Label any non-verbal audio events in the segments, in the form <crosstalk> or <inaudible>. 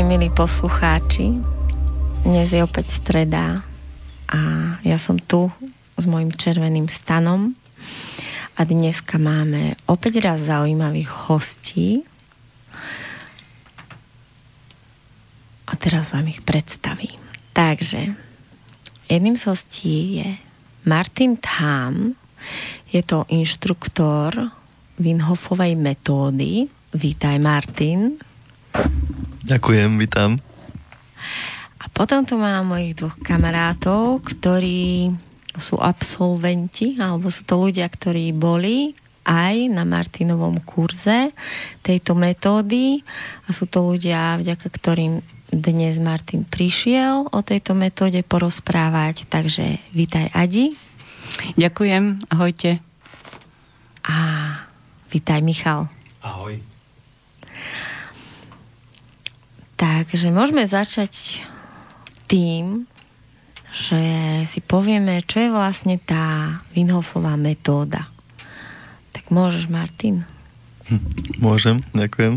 Vítajte, milí poslucháči. Dnes je opäť streda a ja som tu s mojim červeným stanom a dneska máme opäť raz zaujímavých hostí a teraz vám ich predstavím. Takže jedným z hostí je Martin Tham, je to inštruktor Winhofovej metódy. Vítaj Martin. Ďakujem, vítam. A potom tu mám mojich dvoch kamarátov, ktorí sú absolventi, alebo sú to ľudia, ktorí boli aj na Martinovom kurze tejto metódy a sú to ľudia, vďaka ktorým dnes Martin prišiel o tejto metóde porozprávať, takže vítaj Adi. Ďakujem, ahojte. A vítaj Michal. Ahoj. Takže môžeme začať tým, že si povieme, čo je vlastne tá Winhofová metóda. Tak môžeš, Martin? Hm, môžem, ďakujem.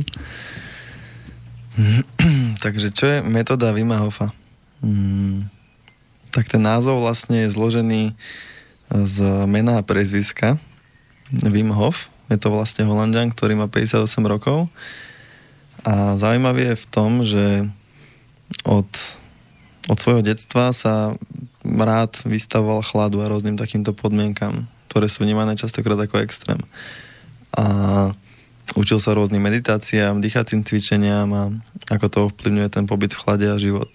<clears throat> Takže čo je metóda Wima Hofa? Hmm, tak ten názov vlastne je zložený z mena a prezviska Wim Hof. Je to vlastne Holandian, ktorý má 58 rokov a zaujímavé je v tom, že od, od svojho detstva sa rád vystavoval chladu a rôznym takýmto podmienkam, ktoré sú vnímané častokrát ako extrém. A učil sa rôznym meditáciám, dýchacím cvičeniam a ako to ovplyvňuje ten pobyt v chlade a život.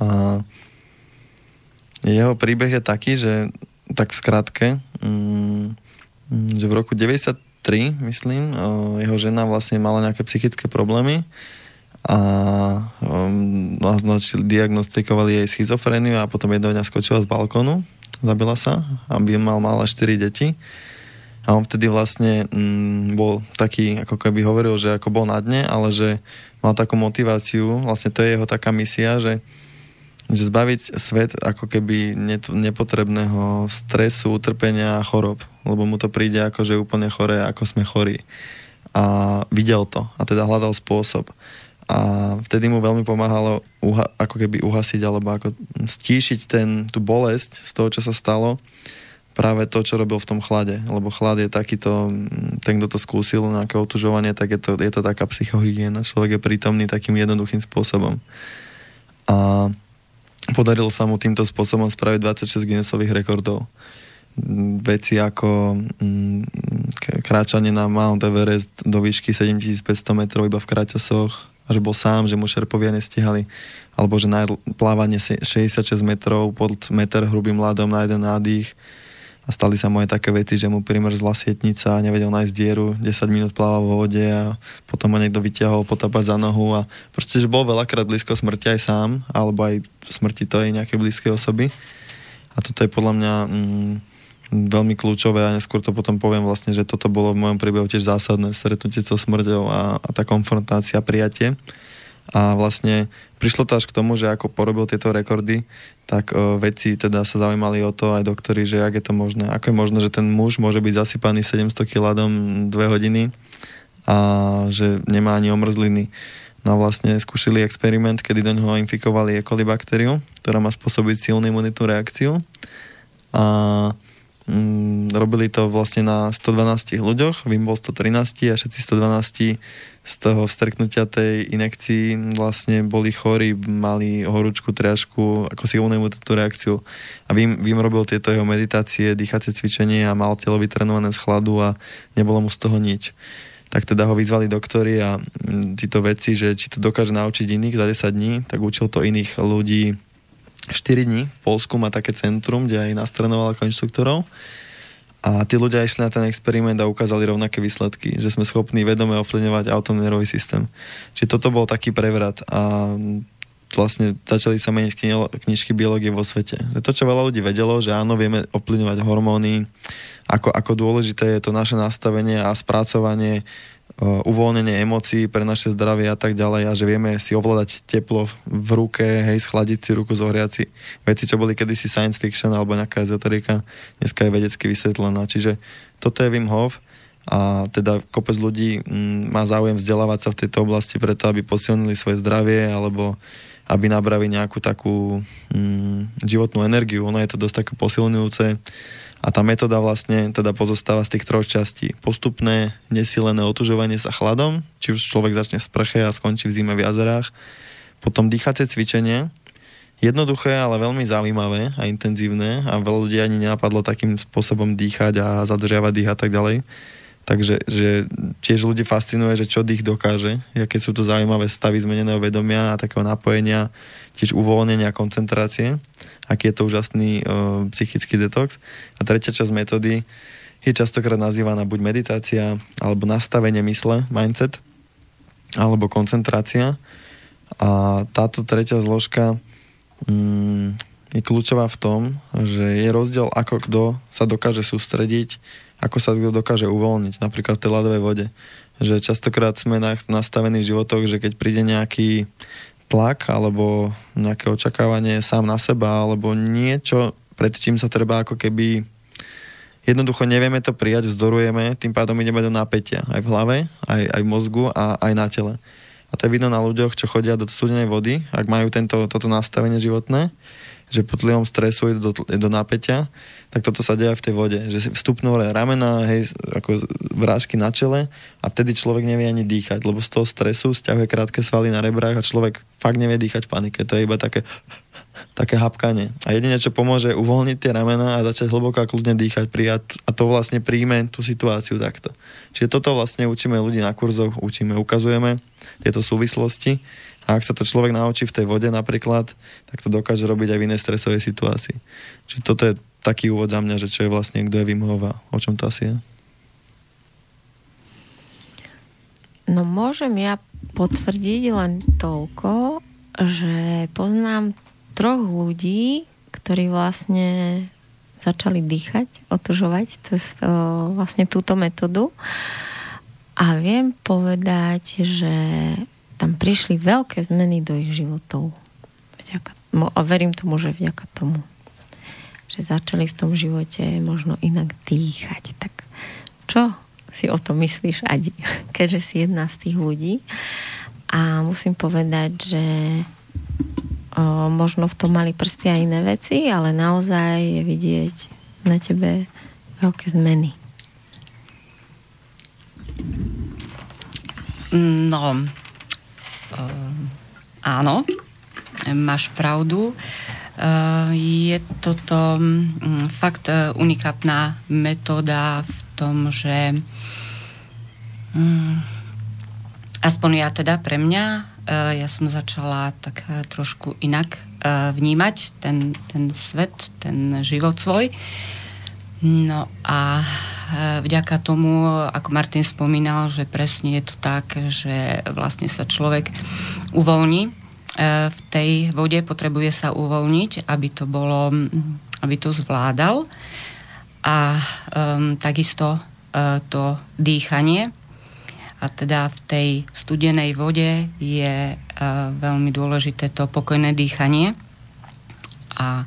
A jeho príbeh je taký, že tak v skratke, mm, že v roku 90, 3, myslím. Jeho žena vlastne mala nejaké psychické problémy a um, diagnostikovali jej schizofréniu a potom jedného dňa skočila z balkónu, zabila sa, aby mal mala 4 deti. A on vtedy vlastne mm, bol taký, ako keby hovoril, že ako bol na dne, ale že mal takú motiváciu, vlastne to je jeho taká misia, že že zbaviť svet ako keby nepotrebného stresu, utrpenia a chorob, lebo mu to príde ako, že úplne choré, ako sme chorí. A videl to a teda hľadal spôsob. A vtedy mu veľmi pomáhalo uha, ako keby uhasiť alebo ako stíšiť ten, tú bolesť z toho, čo sa stalo práve to, čo robil v tom chlade. Lebo chlad je takýto, ten, kto to skúsil, nejaké otužovanie, tak je to, je to taká psychohygiena. Človek je prítomný takým jednoduchým spôsobom. A Podarilo sa mu týmto spôsobom spraviť 26 Guinnessových rekordov. Veci ako mm, kráčanie na Mount Everest do výšky 7500 metrov iba v kráťasoch, že bol sám, že mu šerpovia nestihali, alebo že plávanie 66 metrov pod meter hrubým ľadom na jeden nádych, a stali sa aj také vety, že mu primrzla sietnica a nevedel nájsť dieru, 10 minút plával vo vode a potom ho niekto vyťahol potapať za nohu a proste, že bol veľakrát blízko smrti aj sám, alebo aj smrti tej nejakej blízkej osoby. A toto je podľa mňa mm, veľmi kľúčové a neskôr to potom poviem vlastne, že toto bolo v mojom príbehu tiež zásadné stretnutie so smrťou a, a tá konfrontácia, prijatie. A vlastne prišlo to až k tomu, že ako porobil tieto rekordy, tak uh, vedci teda sa zaujímali o to aj doktori, že ak je to možné. Ako je možné, že ten muž môže byť zasypaný 700 kg dve hodiny a že nemá ani omrzliny. No a vlastne skúšili experiment, kedy do neho infikovali E. coli baktériu, ktorá má spôsobiť silnú imunitnú reakciu. A mm, robili to vlastne na 112 ľuďoch, Vim bol 113 a všetci 112 z toho vstreknutia tej inekcii vlastne boli chorí, mali horúčku, triažku, ako si uvedomujú tú reakciu. A Vím, Vím robil tieto jeho meditácie, dýchacie cvičenie a mal telo vytrenované z chladu a nebolo mu z toho nič. Tak teda ho vyzvali doktori a mm, títo veci, že či to dokáže naučiť iných za 10 dní, tak učil to iných ľudí 4 dní. V Polsku má také centrum, kde aj nastrenoval ako inštruktorov a tí ľudia išli na ten experiment a ukázali rovnaké výsledky, že sme schopní vedome ovplyvňovať autonómny nervový systém. Čiže toto bol taký prevrat a vlastne začali sa meniť knižky biológie vo svete. Že to, čo veľa ľudí vedelo, že áno, vieme ovplyvňovať hormóny, ako, ako dôležité je to naše nastavenie a spracovanie uvoľnenie emócií pre naše zdravie a tak ďalej a že vieme si ovládať teplo v ruke, hej, schladiť si ruku, zohriať si veci, čo boli kedysi science fiction alebo nejaká ezoterika, dneska je vedecky vysvetlená. Čiže toto je Wim Hof a teda kopec ľudí mm, má záujem vzdelávať sa v tejto oblasti preto, aby posilnili svoje zdravie alebo aby nabrali nejakú takú mm, životnú energiu. Ono je to dosť také posilňujúce a tá metóda vlastne teda pozostáva z tých troch častí. Postupné, nesilené otužovanie sa chladom, či už človek začne v sprche a skončí v zime v jazerách. Potom dýchacie cvičenie, jednoduché, ale veľmi zaujímavé a intenzívne a veľa ľudí ani nenapadlo takým spôsobom dýchať a zadržiavať dých a tak ďalej. Takže že tiež ľudí fascinuje, že čo dých dokáže, aké sú to zaujímavé stavy zmeneného vedomia a takého napojenia, tiež uvoľnenia, koncentrácie, aký je to úžasný uh, psychický detox. A tretia časť metódy je častokrát nazývaná buď meditácia, alebo nastavenie mysle, mindset, alebo koncentrácia. A táto tretia zložka mm, je kľúčová v tom, že je rozdiel, ako kto sa dokáže sústrediť ako sa to dokáže uvoľniť, napríklad v tej ľadovej vode. Že častokrát sme nastavení v životoch, že keď príde nejaký tlak alebo nejaké očakávanie sám na seba alebo niečo, pred čím sa treba ako keby jednoducho nevieme to prijať, vzdorujeme, tým pádom ideme do napätia aj v hlave, aj, aj v mozgu a aj na tele. A to je vidno na ľuďoch, čo chodia do studenej vody, ak majú tento, toto nastavenie životné, že pod vplyvom stresu idú do, do napätia, tak toto sa deje v tej vode, že vstupnú ramena, hej, ako vrážky na čele a vtedy človek nevie ani dýchať, lebo z toho stresu stiahuje krátke svaly na rebrách a človek fakt nevie dýchať v panike. To je iba také, také hapkanie. A jedine, čo pomôže, uvoľniť tie ramena a začať hlboko a kľudne dýchať, prijať a to vlastne príjme tú situáciu takto. Čiže toto vlastne učíme ľudí na kurzoch, učíme, ukazujeme tieto súvislosti a ak sa to človek naučí v tej vode napríklad, tak to dokáže robiť aj v inej stresovej situácii. Čiže toto je taký úvod za mňa, že čo je vlastne, kto je Wim o čom to asi je. No môžem ja potvrdiť len toľko, že poznám troch ľudí, ktorí vlastne začali dýchať, otužovať cez to, vlastne túto metódu. A viem povedať, že tam prišli veľké zmeny do ich životov. Vďaka, a verím tomu, že vďaka tomu. Že začali v tom živote možno inak dýchať. Tak čo si o tom myslíš, Adi? <laughs> Keďže si jedna z tých ľudí. A musím povedať, že o, možno v tom mali prsty aj iné veci, ale naozaj je vidieť na tebe veľké zmeny. No, áno, máš pravdu. Ehm, je toto mm, fakt e, unikátna metóda v tom, že mm, aspoň ja teda pre mňa, e, ja som začala tak e, trošku inak vnímať ten, ten svet, ten život svoj. No a e, vďaka tomu, ako Martin spomínal, že presne je to tak, že vlastne sa človek uvoľní e, v tej vode, potrebuje sa uvoľniť, aby to bolo, aby to zvládal. A um, takisto uh, to dýchanie. A teda v tej studenej vode je uh, veľmi dôležité to pokojné dýchanie. A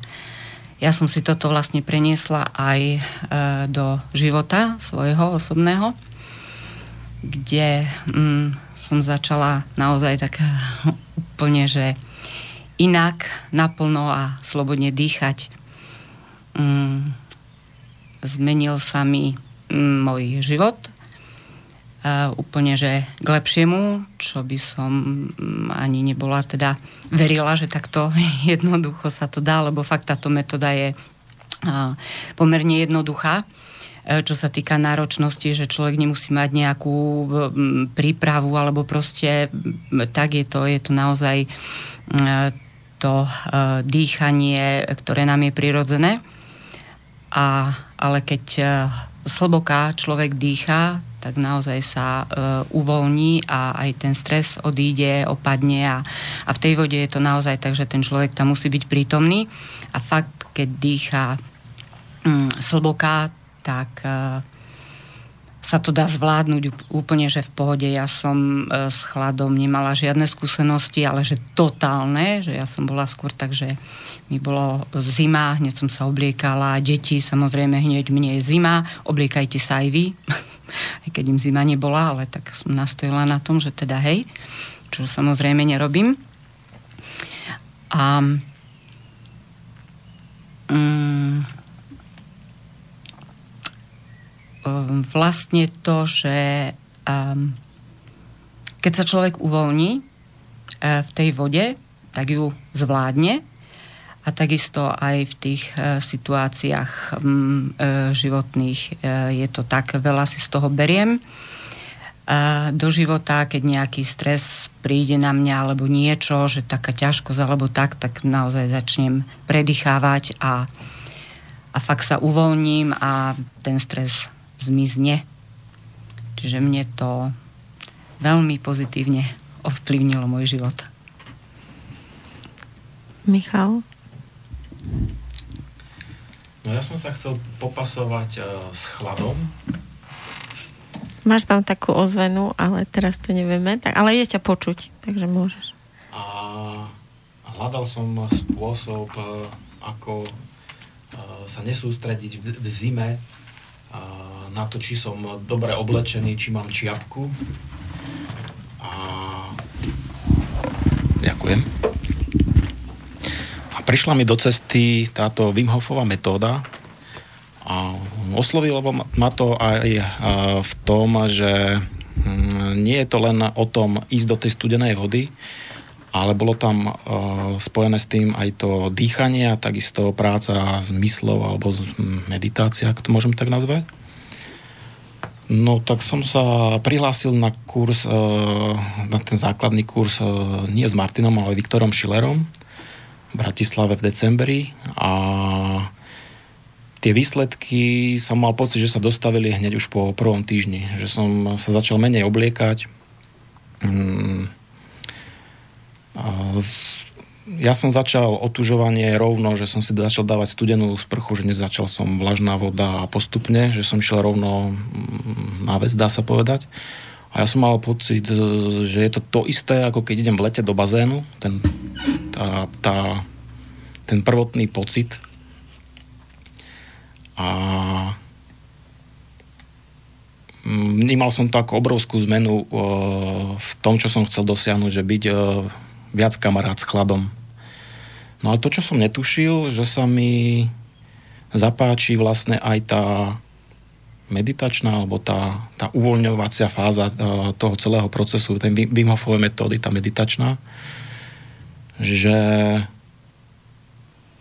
ja som si toto vlastne preniesla aj e, do života svojho osobného, kde mm, som začala naozaj tak úplne, že inak, naplno a slobodne dýchať. Mm, zmenil sa mi mm, môj život úplne, že k lepšiemu, čo by som um, ani nebola teda verila, že takto <laughs> jednoducho sa to dá, lebo fakt táto metóda je uh, pomerne jednoduchá uh, čo sa týka náročnosti, že človek nemusí mať nejakú um, prípravu alebo proste tak je to, je to naozaj to dýchanie, ktoré nám je prirodzené. A, ale keď slboká človek dýcha, tak naozaj sa uh, uvoľní a aj ten stres odíde, opadne a, a v tej vode je to naozaj tak, že ten človek tam musí byť prítomný. A fakt, keď dýcha um, slboká, tak uh, sa to dá zvládnuť úplne, že v pohode. Ja som e, s chladom nemala žiadne skúsenosti, ale že totálne, že ja som bola skôr tak, že mi bolo zima, hneď som sa obliekala, deti samozrejme hneď mne je zima, obliekajte sa aj vy, <laughs> aj keď im zima nebola, ale tak som nastojila na tom, že teda hej, čo samozrejme nerobím. A um, vlastne to, že um, keď sa človek uvoľní uh, v tej vode, tak ju zvládne a takisto aj v tých uh, situáciách um, uh, životných uh, je to tak, veľa si z toho beriem do života, keď nejaký stres príde na mňa alebo niečo, že taká ťažkosť alebo tak, tak naozaj začnem predýchávať a, a fakt sa uvoľním a ten stres zmizne. Čiže mne to veľmi pozitívne ovplyvnilo môj život. Michal? Ja som sa chcel popasovať uh, s chladom. Máš tam takú ozvenu, ale teraz to nevieme. Tak, ale je ťa počuť, takže môžeš. A hľadal som spôsob, uh, ako uh, sa nesústrediť v, v zime na to, či som dobre oblečený, či mám čiapku. A... Ďakujem. Prišla mi do cesty táto Wim Hofová metóda a oslovilo ma to aj v tom, že hm, nie je to len o tom ísť do tej studenej vody, ale bolo tam uh, spojené s tým aj to dýchanie a takisto práca s myslou alebo meditácia, ak to môžem tak nazvať. No tak som sa prihlásil na kurz, e, na ten základný kurz e, nie s Martinom, ale Viktorom Schillerom Bratislave v decembri a tie výsledky som mal pocit, že sa dostavili hneď už po prvom týždni, že som sa začal menej obliekať. Mm. Ja som začal otužovanie rovno, že som si začal dávať studenú sprchu, že nezačal som vlažná voda a postupne, že som šiel rovno mm, na vec, dá sa povedať. A ja som mal pocit, e, že je to to isté, ako keď idem v lete do bazénu, ten, tá, tá, ten prvotný pocit. A vnímal som to ako obrovskú zmenu e, v tom, čo som chcel dosiahnuť, že byť e, viac kamarát s chladom. No ale to, čo som netušil, že sa mi zapáči vlastne aj tá meditačná alebo tá, tá uvoľňovacia fáza e, toho celého procesu, ten Wim Hofové metódy, tá meditačná, že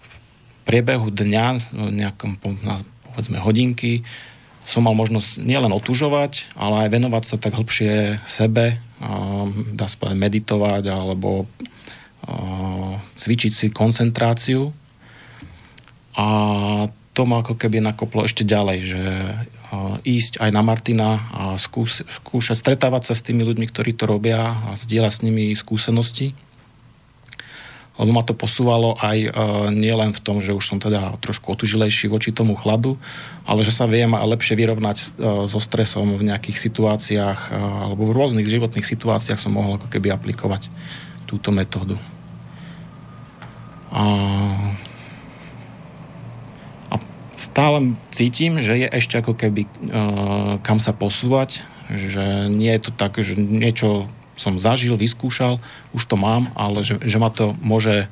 v priebehu dňa, nejakom povedzme hodinky, som mal možnosť nielen otužovať, ale aj venovať sa tak hlbšie sebe, dá sa povedať meditovať alebo cvičiť si koncentráciu. A to ma ako keby nakoplo ešte ďalej, že ísť aj na Martina a skús, skúšať stretávať sa s tými ľuďmi, ktorí to robia a zdieľať s nimi skúsenosti lebo ma to posúvalo aj e, nielen v tom, že už som teda trošku otužilejší voči tomu chladu, ale že sa viem lepšie vyrovnať e, so stresom v nejakých situáciách e, alebo v rôznych životných situáciách som mohol ako keby aplikovať túto metódu. A, stále cítim, že je ešte ako keby kam sa posúvať, že nie je to tak, že niečo som zažil, vyskúšal, už to mám, ale že, že ma to môže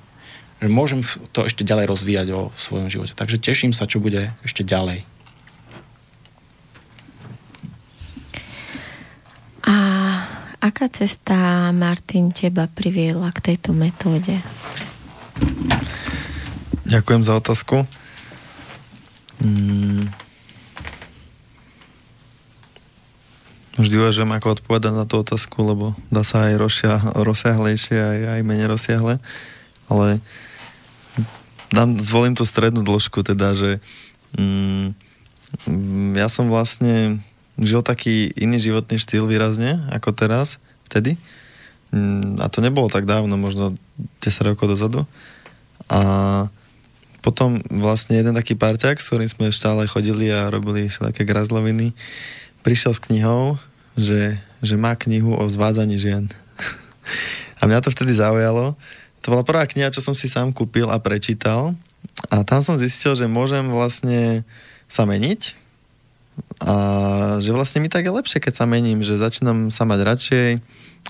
že môžem to ešte ďalej rozvíjať o svojom živote. Takže teším sa, čo bude ešte ďalej. A aká cesta, Martin, teba priviedla k tejto metóde? Ďakujem za otázku. Hmm. Vždy uvažujem, ako odpovedať na tú otázku, lebo dá sa aj rozsia, rozsiahlejšie, aj, aj menej rozsiahle. Ale dám, zvolím tú strednú dĺžku, teda, že mm, ja som vlastne žil taký iný životný štýl výrazne ako teraz, vtedy. Mm, a to nebolo tak dávno, možno 10 rokov dozadu. A potom vlastne jeden taký parťák, s ktorým sme stále chodili a robili všelijaké grazloviny, prišiel s knihou, že, že má knihu o zvádzaní žien. <laughs> a mňa to vtedy zaujalo. To bola prvá kniha, čo som si sám kúpil a prečítal. A tam som zistil, že môžem vlastne sa meniť a že vlastne mi tak je lepšie, keď sa mením, že začínam sa mať radšej,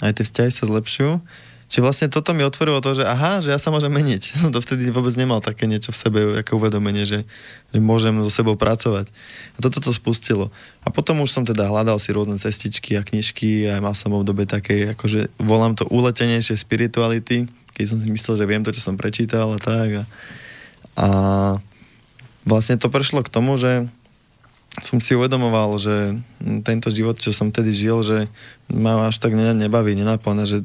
aj tie vzťahy sa zlepšujú. Čiže vlastne toto mi otvorilo to, že aha, že ja sa môžem meniť. <laughs> Som to vtedy vôbec nemal také niečo v sebe, ako uvedomenie, že, že môžem so sebou pracovať. A toto to spustilo. A potom už som teda hľadal si rôzne cestičky a knižky a mal som v dobe také, akože volám to uletenejšie spirituality, keď som si myslel, že viem to, čo som prečítal a tak. A, a vlastne to prešlo k tomu, že som si uvedomoval, že tento život, čo som tedy žil, že ma až tak nebaví, nenaplňa, že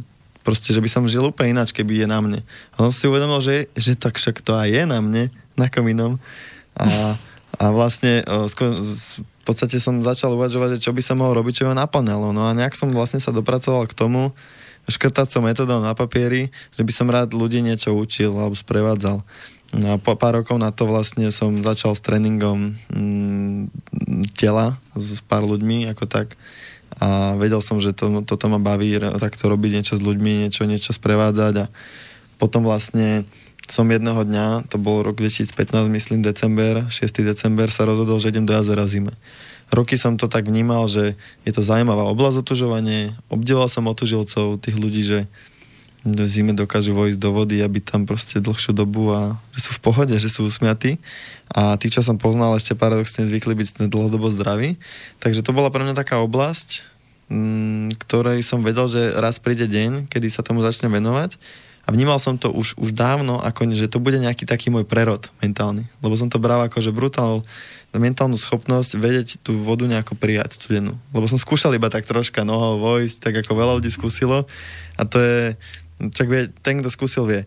proste, že by som žil úplne ináč, keby je na mne. A som si uvedomil, že, že tak však to aj je na mne, na kom inom. A, a vlastne v podstate som začal uvažovať, že čo by som mohol robiť, čo ma naplňalo. No a nejak som vlastne sa dopracoval k tomu, škrtacou metodou na papieri, že by som rád ľudí niečo učil alebo sprevádzal. No a po pár rokov na to vlastne som začal s tréningom mm, tela s pár ľuďmi ako tak a vedel som, že to, toto ma baví takto robiť niečo s ľuďmi, niečo, niečo sprevádzať a potom vlastne som jedného dňa, to bol rok 2015, myslím december, 6. december, sa rozhodol, že idem do jazera zime. Roky som to tak vnímal, že je to zaujímavá oblasť otužovanie, obdivoval som otužilcov, tých ľudí, že do zime dokážu vojsť do vody, aby tam proste dlhšiu dobu a že sú v pohode, že sú usmiatí. A tí, čo som poznal, ešte paradoxne zvykli byť dlhodobo zdraví. Takže to bola pre mňa taká oblasť, mm, ktorej som vedel, že raz príde deň, kedy sa tomu začnem venovať. A vnímal som to už, už dávno, ako, že to bude nejaký taký môj prerod mentálny. Lebo som to bral ako, že brutál mentálnu schopnosť vedieť tú vodu nejako prijať studenú. Lebo som skúšal iba tak troška nohou vojsť, tak ako veľa ľudí skúsilo. A to je, Čak vie, ten, kto skúsil, vie.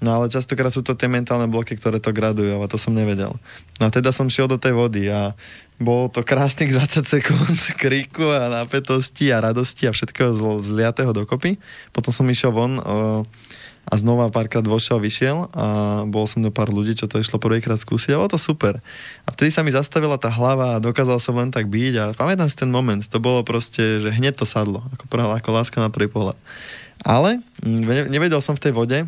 No ale častokrát sú to tie mentálne bloky, ktoré to gradujú, a to som nevedel. No a teda som šiel do tej vody a bolo to krásnych <laughs> 20 sekúnd kríku a napätosti a radosti a všetkého zliatého dokopy. Potom som išiel von o, a znova párkrát vošiel, vyšiel a bol som do pár ľudí, čo to išlo prvýkrát skúsiť a bolo to super. A vtedy sa mi zastavila tá hlava a dokázal som len tak byť a pamätám si ten moment. To bolo proste, že hneď to sadlo, ako, prvá, ako láska na prvý pohľad. Ale mm, nevedel som v tej vode,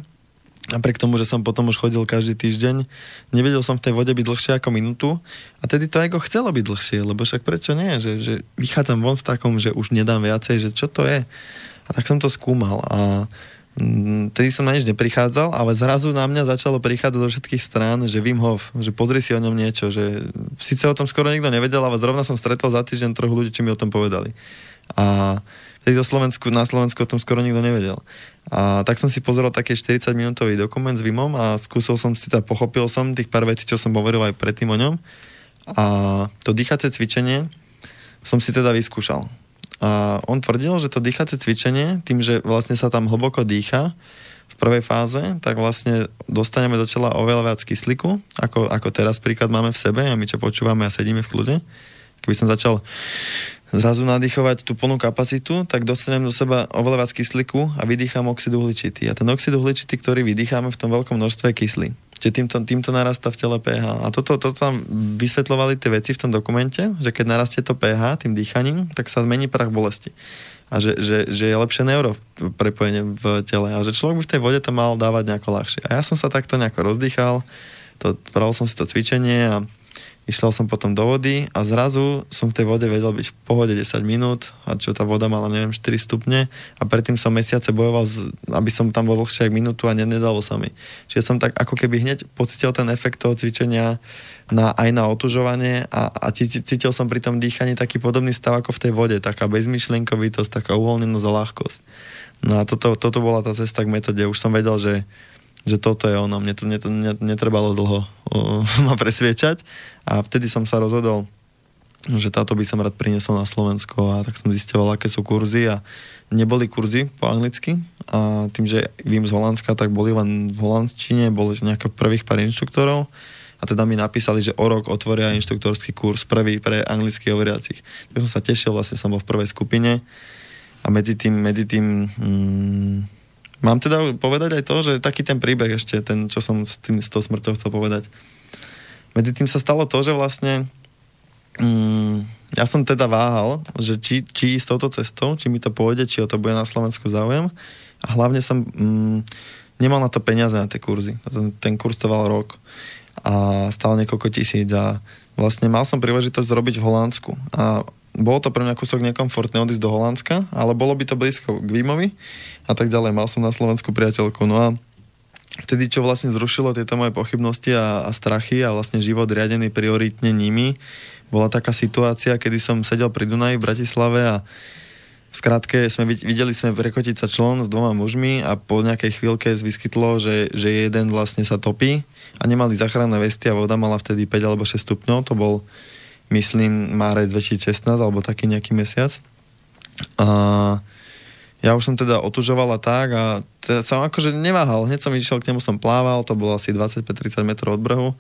napriek tomu, že som potom už chodil každý týždeň, nevedel som v tej vode byť dlhšie ako minútu a tedy to ego chcelo byť dlhšie, lebo však prečo nie, že, že vychádzam von v takom, že už nedám viacej, že čo to je. A tak som to skúmal a mm, tedy som na nič neprichádzal, ale zrazu na mňa začalo prichádzať do všetkých strán, že Wim Hof, že pozri si o ňom niečo, že síce o tom skoro nikto nevedel, ale zrovna som stretol za týždeň troch ľudí, čo mi o tom povedali. A do Slovensku, na Slovensku o tom skoro nikto nevedel. A tak som si pozeral taký 40 minútový dokument s Vimom a skúsil som si, teda pochopil som tých pár vecí, čo som hovoril aj predtým o ňom. A to dýchacie cvičenie som si teda vyskúšal. A on tvrdil, že to dýchacie cvičenie, tým, že vlastne sa tam hlboko dýcha v prvej fáze, tak vlastne dostaneme do tela oveľa viac kyslíku, ako, ako teraz príklad máme v sebe a my čo počúvame a sedíme v kľude. Keby som začal zrazu nadýchovať tú plnú kapacitu, tak dostanem do seba oveľa viac kyslíku a vydýcham oxid uhličitý. A ten oxid uhličitý, ktorý vydýchame v tom veľkom množstve je kyslý. Čiže týmto, týmto narastá v tele pH. A toto, toto tam vysvetľovali tie veci v tom dokumente, že keď narastie to pH tým dýchaním, tak sa zmení prach bolesti. A že, že, že je lepšie neuro prepojenie v tele. A že človek by v tej vode to mal dávať nejako ľahšie. A ja som sa takto nejako rozdýchal, to, pravil som si to cvičenie a Išiel som potom do vody a zrazu som v tej vode vedel byť v pohode 10 minút a čo tá voda mala, neviem, 4 stupne a predtým som mesiace bojoval, aby som tam bol dlhšie minútu a nedalo sa mi. Čiže som tak ako keby hneď pocitil ten efekt toho cvičenia na, aj na otužovanie a, a cítil som pri tom dýchaní taký podobný stav ako v tej vode, taká bezmyšlienkovitosť, taká uvoľnenosť a ľahkosť. No a toto, toto bola tá cesta k metóde. Už som vedel, že že toto je ono. Mne to, mne to netrebalo dlho <laughs> ma presviečať a vtedy som sa rozhodol, že táto by som rád priniesol na Slovensko a tak som zistil, aké sú kurzy a neboli kurzy po anglicky a tým, že vím z Holandska, tak boli len v holandčine, boli nejaké prvých pár inštruktorov a teda mi napísali, že o rok otvoria inštruktorský kurz prvý pre anglických hovoriacich. Tak som sa tešil, vlastne som bol v prvej skupine a medzi tým, medzi tým mm, mám teda povedať aj to, že taký ten príbeh ešte, ten, čo som s, tým, s tou smrťou chcel povedať. Medzi tým sa stalo to, že vlastne mm, ja som teda váhal, že či, či ísť touto cestou, či mi to pôjde, či o to bude na Slovensku záujem. A hlavne som mm, nemal na to peniaze na tie kurzy. Ten, ten kurz trval rok a stál niekoľko tisíc a vlastne mal som príležitosť zrobiť v Holandsku. A bolo to pre mňa kúsok nekomfortné odísť do Holandska, ale bolo by to blízko k Vímovi a tak ďalej. Mal som na Slovensku priateľku. No a vtedy, čo vlastne zrušilo tieto moje pochybnosti a, a strachy a vlastne život riadený prioritne nimi, bola taká situácia, kedy som sedel pri Dunaji v Bratislave a v skratke sme videli sme prekotiť sa člon s dvoma mužmi a po nejakej chvíľke vyskytlo, že, že jeden vlastne sa topí a nemali záchranné vesty a voda mala vtedy 5 alebo 6 stupňov. To bol, myslím, márec 2016 alebo taký nejaký mesiac. A ja už som teda otužovala tak a teda som akože neváhal. Hneď som išiel k nemu, som plával, to bolo asi 25-30 metrov od brehu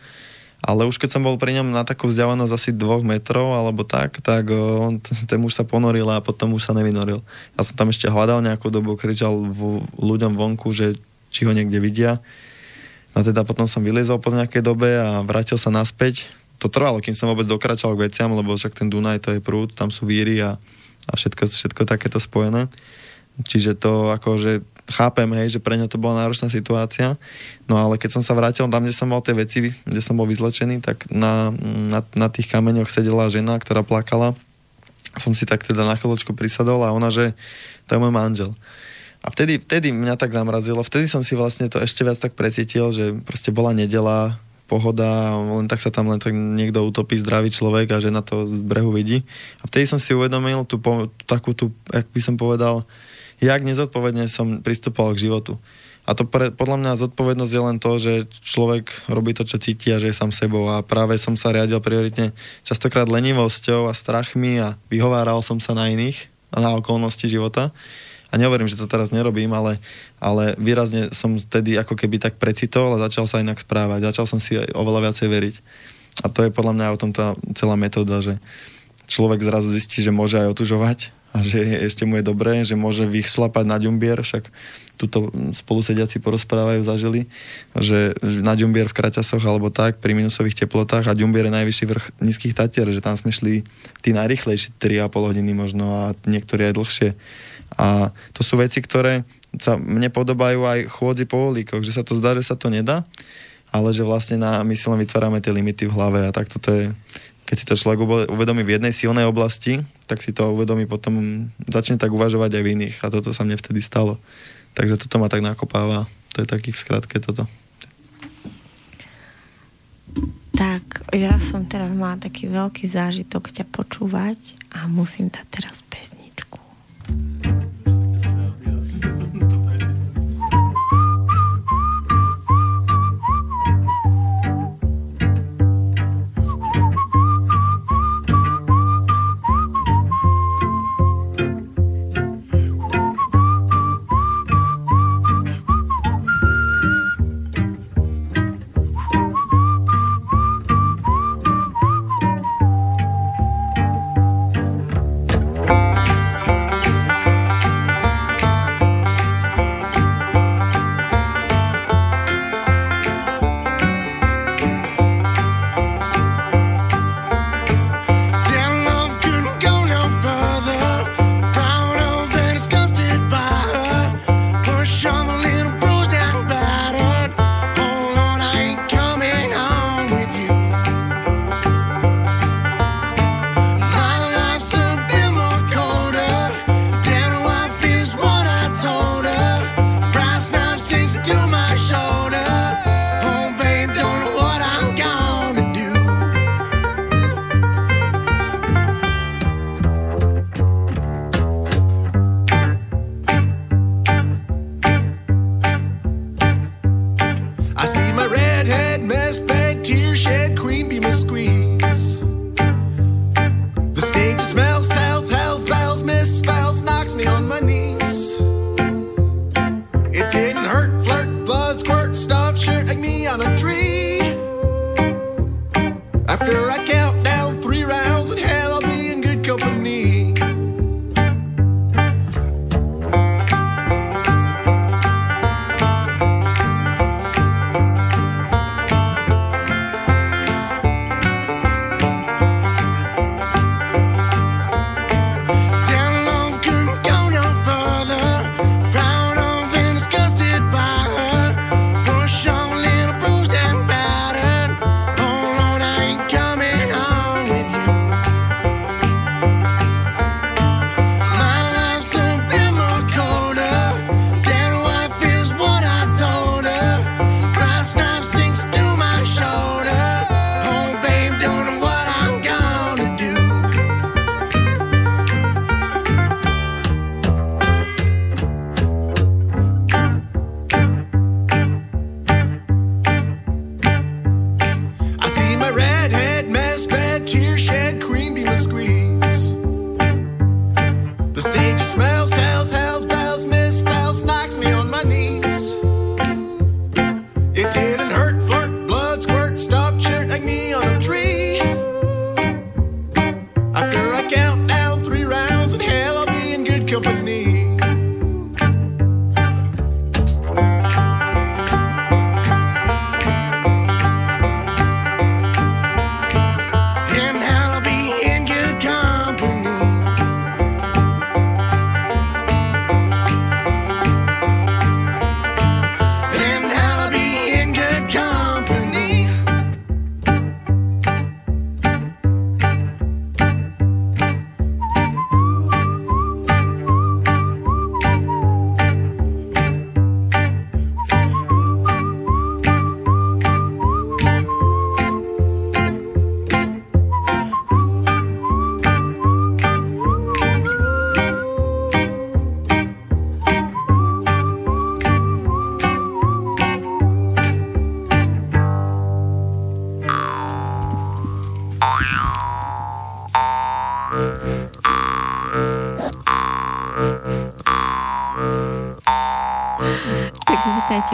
ale už keď som bol pri ňom na takú vzdialenosť asi dvoch metrov alebo tak, tak on, <laughs> ten muž sa ponoril a potom už sa nevynoril. Ja som tam ešte hľadal nejakú dobu, kričal v, ľuďom vonku, že či ho niekde vidia. No teda potom som vyliezol po nejakej dobe a vrátil sa naspäť. To trvalo, kým som vôbec dokračal k veciam, lebo však ten Dunaj to je prúd, tam sú víry a, a všetko, všetko takéto spojené. Čiže to akože chápem, hej, že pre ňa to bola náročná situácia, no ale keď som sa vrátil tam, kde som mal tie veci, kde som bol vyzlečený, tak na, na, na tých kameňoch sedela žena, ktorá plakala. Som si tak teda na chvíľočku prisadol a ona, že to je môj manžel. A vtedy, vtedy mňa tak zamrazilo, vtedy som si vlastne to ešte viac tak precítil, že proste bola nedela, pohoda, len tak sa tam len tak niekto utopí zdravý človek a že na to z brehu vidí. A vtedy som si uvedomil tú, takú tú, jak by som povedal, jak nezodpovedne som pristupoval k životu. A to pre, podľa mňa zodpovednosť je len to, že človek robí to, čo cíti a že je sám sebou. A práve som sa riadil prioritne častokrát lenivosťou a strachmi a vyhováral som sa na iných a na okolnosti života. A nehovorím, že to teraz nerobím, ale, ale výrazne som vtedy ako keby tak precitol a začal sa inak správať. Začal som si oveľa viacej veriť. A to je podľa mňa o tom tá celá metóda, že človek zrazu zistí, že môže aj otužovať a že ešte mu je dobré, že môže vyšlapať na ďumbier, však tuto spolusediaci porozprávajú, zažili, že na ďumbier v kraťasoch alebo tak, pri minusových teplotách a ďumbier je najvyšší vrch nízkych tatier, že tam sme šli tí najrychlejší 3,5 hodiny možno a niektorí aj dlhšie. A to sú veci, ktoré sa mne podobajú aj chôdzi po volíkoch, že sa to zdá, že sa to nedá, ale že vlastne na myslom vytvárame tie limity v hlave a tak toto je keď si to človek uvedomí v jednej silnej oblasti, tak si to uvedomí potom, začne tak uvažovať aj v iných a toto sa mne vtedy stalo. Takže toto ma tak nakopáva. To je taký v skratke toto. Tak, ja som teraz mala taký veľký zážitok ťa počúvať a musím dať teraz pesničku. the <laughs>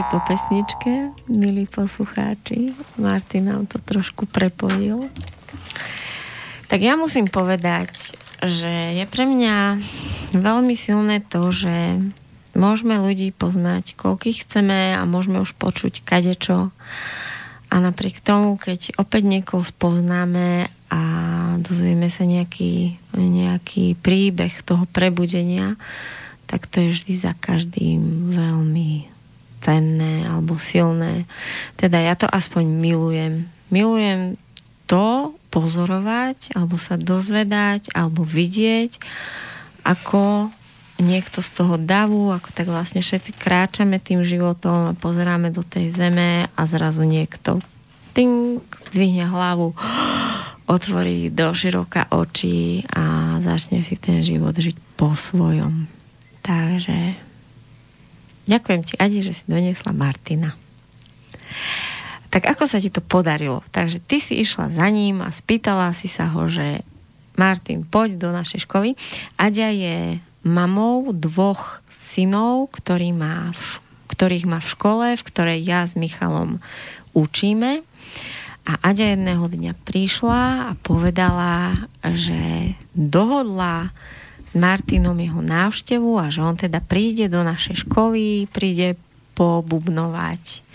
po pesničke, milí poslucháči. Martin nám to trošku prepojil. Tak ja musím povedať, že je pre mňa veľmi silné to, že môžeme ľudí poznať, koľkých chceme a môžeme už počuť kadečo. A napriek tomu, keď opäť niekoho spoznáme a dozvieme sa nejaký, nejaký príbeh toho prebudenia, tak to je vždy za každým veľmi cenné alebo silné. Teda ja to aspoň milujem. Milujem to pozorovať, alebo sa dozvedať, alebo vidieť, ako niekto z toho davu, ako tak vlastne všetci kráčame tým životom a pozeráme do tej zeme a zrazu niekto ting, zdvihne hlavu, <gasps> otvorí do široka oči a začne si ten život žiť po svojom. Takže ďakujem ti, Adi, že si doniesla Martina. Tak ako sa ti to podarilo? Takže ty si išla za ním a spýtala si sa ho, že Martin, poď do našej školy. Aďa je mamou dvoch synov, ktorý má v, ktorých má v škole, v ktorej ja s Michalom učíme. A Aďa jedného dňa prišla a povedala, že dohodla s Martinom jeho návštevu a že on teda príde do našej školy, príde pobubnovať.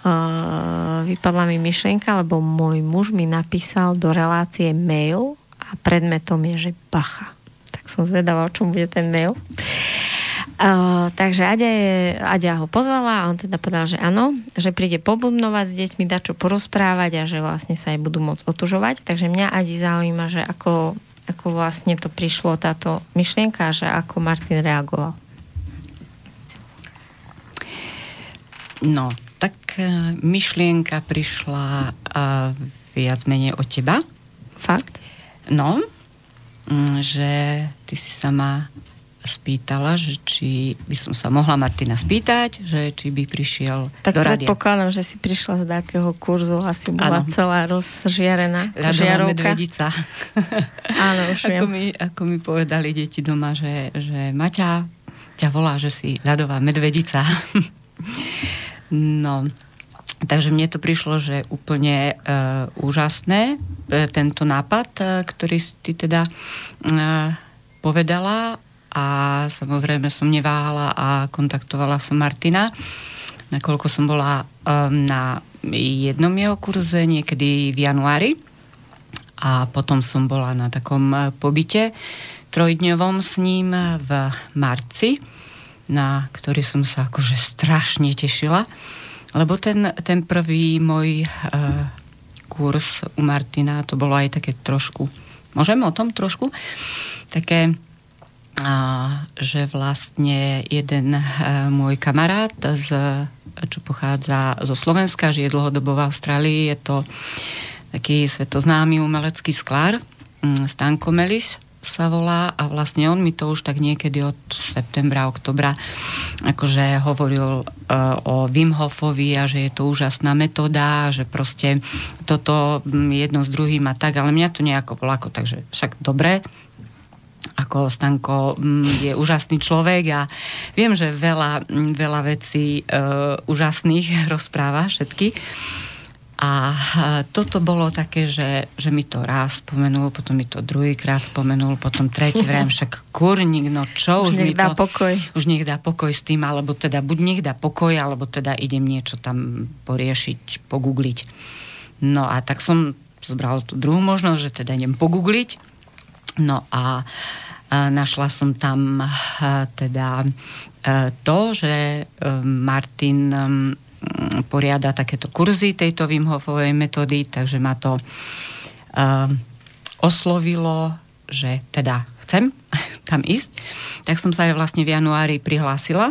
Uh, vypadla mi myšlenka, lebo môj muž mi napísal do relácie mail a predmetom je, že bacha. Tak som zvedavá, o čom bude ten mail. Uh, takže Aďa, je, Aďa ho pozvala a on teda povedal, že áno, že príde pobudnovať s deťmi, dať čo porozprávať a že vlastne sa aj budú môcť otužovať. Takže mňa Adi zaujíma, že ako ako vlastne to prišlo, táto myšlienka, že ako Martin reagoval? No, tak e, myšlienka prišla uh, viac menej od teba. Fakt? No, že ty si sa ma spýtala, že či by som sa mohla Martina spýtať, že či by prišiel tak do radia. Tak predpokladám, že si prišla z takého kurzu, asi bola ano. celá rozžiarená Ľadová medvedica. <laughs> Áno, už ako, mi, ako mi povedali deti doma, že, že Maťa ťa volá, že si ľadová medvedica. <laughs> no, takže mne to prišlo, že úplne uh, úžasné, uh, tento nápad, uh, ktorý si ty teda uh, povedala a samozrejme som neváhala a kontaktovala som Martina, nakoľko som bola um, na jednom jeho kurze niekedy v januári. A potom som bola na takom uh, pobyte trojdňovom s ním v marci, na ktorý som sa akože strašne tešila, lebo ten, ten prvý môj uh, kurz u Martina, to bolo aj také trošku, môžeme o tom trošku, také že vlastne jeden e, môj kamarát, z, čo pochádza zo Slovenska, žije dlhodobo v Austrálii, je to taký svetoznámy umelecký sklár, Stanko Melis sa volá a vlastne on mi to už tak niekedy od septembra, oktobra akože hovoril uh, o Wim Hofovi a že je to úžasná metóda, že proste toto jedno s druhým a tak, ale mňa to nejako volako, takže však dobre, ako Stanko mm, je úžasný človek a viem, že veľa, mm, veľa vecí e, úžasných <laughs> rozpráva všetky. A toto bolo také, že, že mi to raz spomenul, potom mi to druhýkrát spomenul, potom tretí vrem, <laughs> však kurník, no čo už, už nech dá to, pokoj. Už nech dá pokoj s tým, alebo teda buď nech dá pokoj, alebo teda idem niečo tam poriešiť, pogoogliť. No a tak som zobral tú druhú možnosť, že teda idem pogoogliť. No a Našla som tam teda to, že Martin poriada takéto kurzy tejto Wim metódy, takže ma to oslovilo, že teda chcem <laughs> tam ísť. Tak som sa aj vlastne v januári prihlásila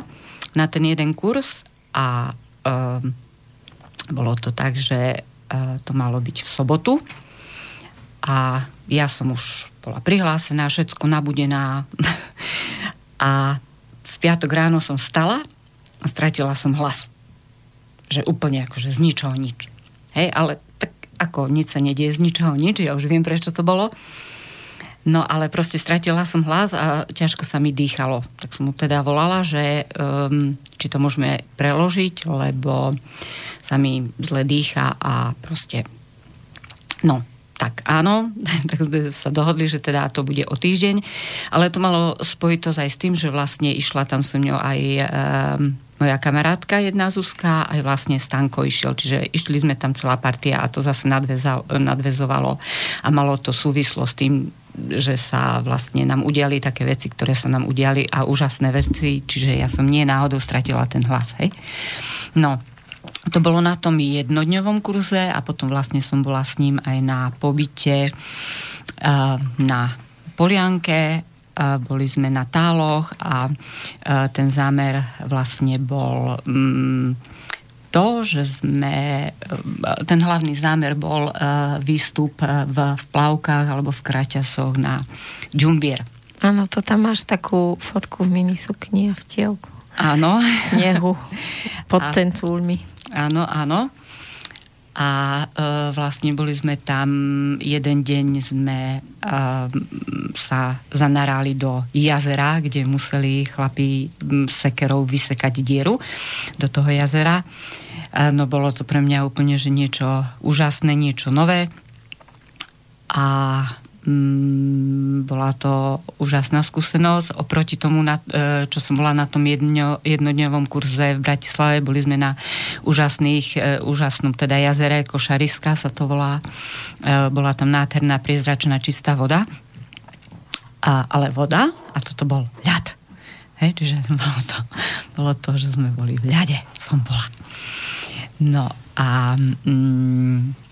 na ten jeden kurz a bolo to tak, že to malo byť v sobotu a ja som už bola prihlásená, všetko nabudená <laughs> a v piatok ráno som stala a stratila som hlas. Že úplne akože z ničoho nič. Hej, ale tak ako nič sa nedieje z ničoho nič, ja už viem, prečo to bolo. No ale proste stratila som hlas a ťažko sa mi dýchalo. Tak som mu teda volala, že um, či to môžeme preložiť, lebo sa mi zle dýcha a proste no, tak áno, <laughs> tak sme sa dohodli, že teda to bude o týždeň, ale to malo spojitosť aj s tým, že vlastne išla tam so mňou aj e, moja kamarátka jedna Zuzka, aj vlastne Stanko išiel, čiže išli sme tam celá partia a to zase nadveza, nadvezovalo. A malo to súvislo s tým, že sa vlastne nám udiali také veci, ktoré sa nám udiali a úžasné veci, čiže ja som nie náhodou stratila ten hlas, hej. No, to bolo na tom jednodňovom kurze a potom vlastne som bola s ním aj na pobyte na Polianke, boli sme na táloch a ten zámer vlastne bol mm, to, že sme, ten hlavný zámer bol výstup v, v plavkách alebo v kraťasoch na Džumbier. Áno, to tam máš takú fotku v minisukni a v tielku. Áno. Snehu pod a, cencúlmi. Áno, áno. A e, vlastne boli sme tam, jeden deň sme e, sa zanarali do jazera, kde museli chlapi sekerov vysekať dieru do toho jazera. E, no bolo to pre mňa úplne, že niečo úžasné, niečo nové. A bola to úžasná skúsenosť. Oproti tomu, e, čo som bola na tom jedno, jednodňovom kurze v Bratislave, boli sme na úžasných, e, úžasnom teda jazere Košariska sa to volá. E, bola tam nádherná, priezračná, čistá voda. A, ale voda, a toto bol ľad. Hej, čiže <laughs> bolo to, bolo to, že sme boli v ľade, som bola. No a mm,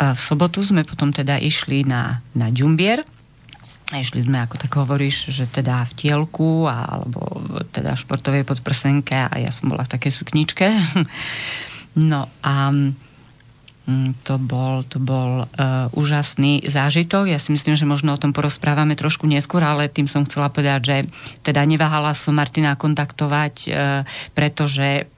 v sobotu sme potom teda išli na, na Ďumbier. A išli sme, ako tak hovoríš, že teda v tielku alebo teda v športovej podprsenke a ja som bola v takej sukničke. <laughs> No a mm, to bol, to bol uh, úžasný zážitok. Ja si myslím, že možno o tom porozprávame trošku neskôr, ale tým som chcela povedať, že teda neváhala som Martina kontaktovať, uh, pretože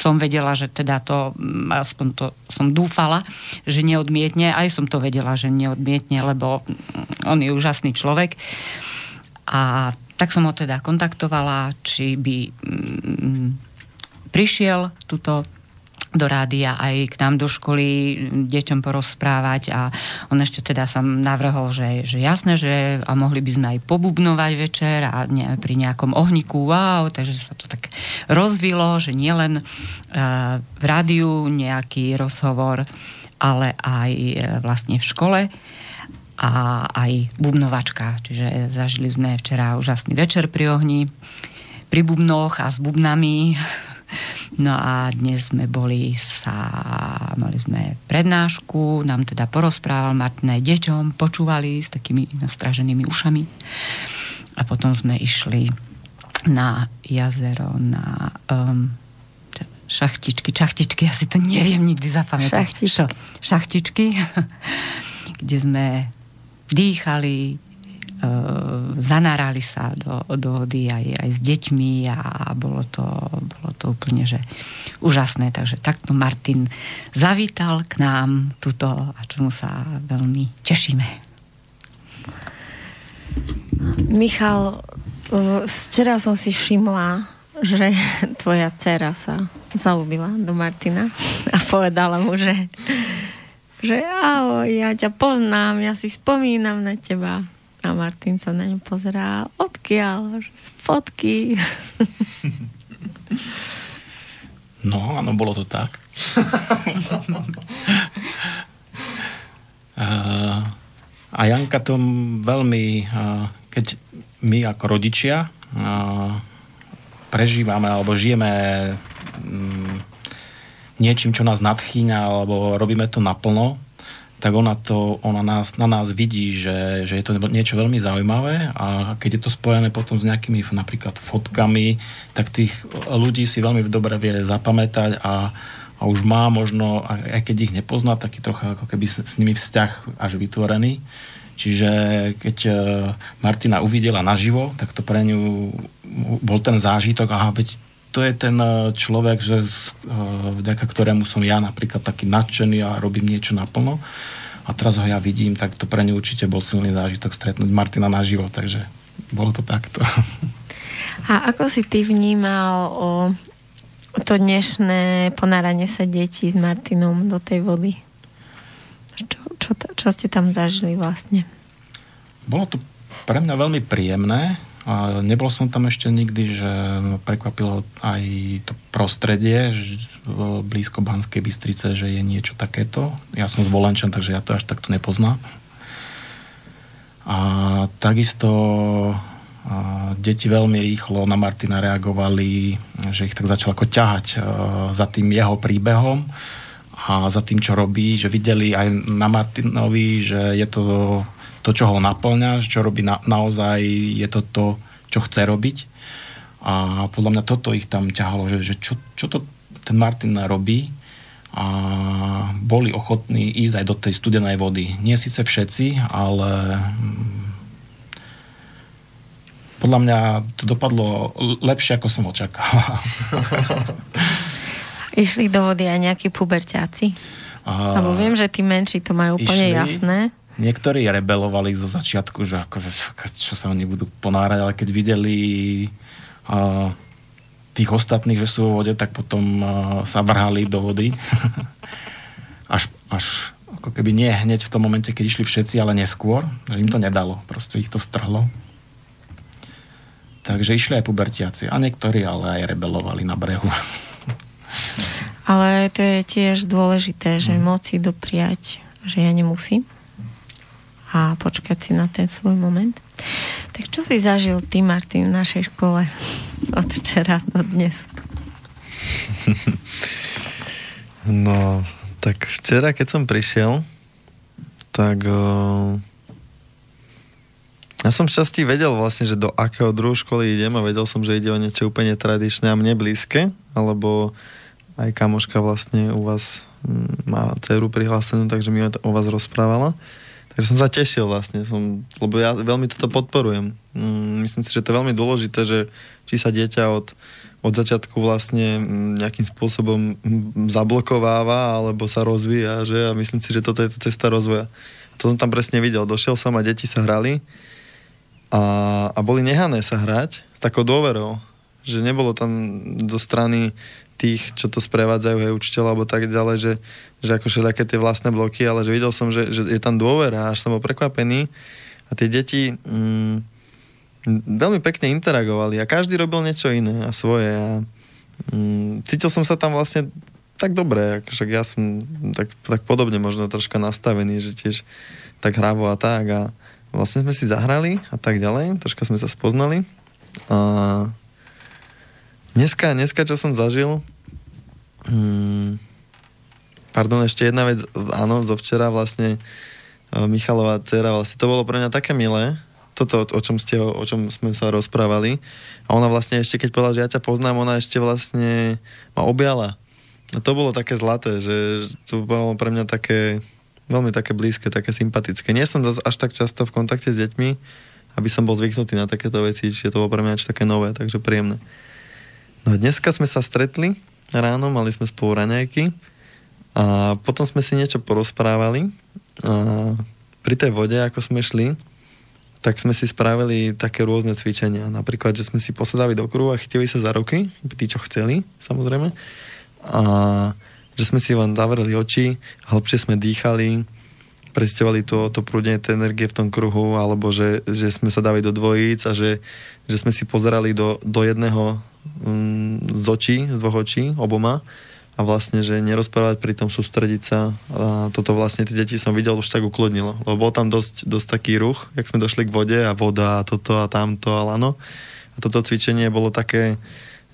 som vedela, že teda to, mm, aspoň to som dúfala, že neodmietne. Aj som to vedela, že neodmietne, lebo mm, on je úžasný človek. A tak som ho teda kontaktovala, či by mm, prišiel tuto do rádia aj k nám do školy deťom porozprávať a on ešte teda sa navrhol, že, že jasné, že a mohli by sme aj pobubnovať večer a ne, pri nejakom ohniku, wow, takže sa to tak rozvilo, že nielen uh, v rádiu nejaký rozhovor, ale aj uh, vlastne v škole a aj bubnovačka. Čiže zažili sme včera úžasný večer pri ohni, pri bubnoch a s bubnami <laughs> No a dnes sme boli sa, mali sme prednášku, nám teda porozprával Martin aj deťom, počúvali s takými nastraženými ušami. A potom sme išli na jazero, na um, šachtičky, čachtičky, ja si to neviem nikdy zapamätať. Šachtičky. Šachtičky, <laughs> kde sme dýchali, zanárali sa do, do aj, aj s deťmi a bolo to, bolo to úplne že úžasné. Takže takto Martin zavítal k nám tuto a čomu sa veľmi tešíme. Michal, e, včera som si všimla, že <laughs> tvoja dcera sa zalúbila do Martina a povedala mu, že že ahoj, ja ťa poznám, ja si spomínam na teba. A Martin sa na ňu pozerá, odkiaľ, z fotky. <laughs> No, áno, bolo to tak. <laughs> a Janka to veľmi, keď my ako rodičia prežívame alebo žijeme mm, niečím, čo nás nadchýňa alebo robíme to naplno, tak ona, to, ona nás, na nás vidí, že, že je to niečo veľmi zaujímavé a keď je to spojené potom s nejakými napríklad fotkami, tak tých ľudí si veľmi dobre vie zapamätať a, a už má možno, aj keď ich nepozná, taký trocha ako keby s, s nimi vzťah až vytvorený. Čiže keď e, Martina uvidela naživo, tak to pre ňu bol ten zážitok, aha, veď to je ten e, človek, že, e, vďaka ktorému som ja napríklad taký nadšený a robím niečo naplno. a teraz ho ja vidím, tak to pre ňu určite bol silný zážitok stretnúť Martina naživo, takže bolo to takto. <laughs> A ako si ty vnímal o to dnešné ponáranie sa detí s Martinom do tej vody? Čo, čo, čo ste tam zažili vlastne? Bolo to pre mňa veľmi príjemné. A nebol som tam ešte nikdy, že prekvapilo aj to prostredie že blízko Banskej Bystrice, že je niečo takéto. Ja som z takže ja to až takto nepoznám. A takisto deti veľmi rýchlo na Martina reagovali, že ich tak začal ako ťahať za tým jeho príbehom a za tým, čo robí, že videli aj na Martinovi, že je to to, čo ho naplňa, čo robí na, naozaj, je to to, čo chce robiť. A podľa mňa toto ich tam ťahalo, že, že čo, čo to ten Martin robí a boli ochotní ísť aj do tej studenej vody. Nie síce všetci, ale mm, podľa mňa to dopadlo lepšie, ako som očakával. <laughs> Išli do vody aj nejakí puberťáci? A... Lebo viem, že tí menší to majú úplne išli, jasné. Niektorí rebelovali zo začiatku, že akože, čo sa oni budú ponárať, ale keď videli uh, tých ostatných, že sú vo vode, tak potom uh, sa vrhali do vody. <laughs> až, až ako keby nie hneď v tom momente, keď išli všetci, ale neskôr, že im to nedalo. Proste ich to strhlo. Takže išli aj pubertiaci. A niektorí ale aj rebelovali na brehu. <laughs> Ale to je tiež dôležité, že mm. moci dopriať, že ja nemusím a počkať si na ten svoj moment. Tak čo si zažil ty, Martin, v našej škole od včera do dnes? <laughs> No, tak včera, keď som prišiel, tak uh, ja som šťastí vedel vlastne, že do akého druhu školy idem a vedel som, že ide o niečo úplne tradičné a mne blízke, alebo aj kamoška vlastne u vás mm, má dceru prihlásenú, takže mi o vás rozprávala. Takže som sa tešil vlastne, som, lebo ja veľmi toto podporujem. Mm, myslím si, že to je veľmi dôležité, že či sa dieťa od, od začiatku vlastne mm, nejakým spôsobom mm, zablokováva alebo sa rozvíja, že a myslím si, že toto je to cesta rozvoja. To som tam presne videl. Došiel som a deti sa hrali a, a boli nehané sa hrať s takou dôverou, že nebolo tam zo strany tých, čo to sprevádzajú, aj učiteľ alebo tak ďalej, že, že ako všelijaké tie vlastné bloky, ale že videl som, že, že je tam dôvera, až som bol prekvapený. A tie deti mm, veľmi pekne interagovali a každý robil niečo iné a svoje a mm, cítil som sa tam vlastne tak dobre, však ja som tak, tak podobne možno troška nastavený, že tiež tak hravo a tak a vlastne sme si zahrali a tak ďalej, troška sme sa spoznali a Dneska, dneska čo som zažil, hmm, pardon, ešte jedna vec, áno, zo včera vlastne e, Michalová dcera, vlastne to bolo pre mňa také milé, toto, o čom, ste, o čom sme sa rozprávali. A ona vlastne ešte, keď povedala, že ja ťa poznám, ona ešte vlastne ma objala. A to bolo také zlaté, že to bolo pre mňa také, veľmi také blízke, také sympatické. Nie som až tak často v kontakte s deťmi, aby som bol zvyknutý na takéto veci, čiže to bolo pre mňa také nové, takže príjemné. No a dneska sme sa stretli ráno, mali sme spolu raňajky a potom sme si niečo porozprávali. A pri tej vode, ako sme šli, tak sme si spravili také rôzne cvičenia. Napríklad, že sme si posadali do kruhu a chytili sa za ruky, tí, čo chceli, samozrejme. A že sme si len zavreli oči, hlbšie sme dýchali, presťovali to, to prúdenie tej energie v tom kruhu, alebo že, že sme sa dali do dvojíc a že, že sme si pozerali do, do jedného z očí, z dvoch očí, oboma. A vlastne, že nerozprávať, pri tom sústrediť sa a toto vlastne tie deti som videl už tak uklodnilo, lebo bol tam dosť, dosť taký ruch, jak sme došli k vode a voda a toto a tamto a lano. A toto cvičenie bolo také,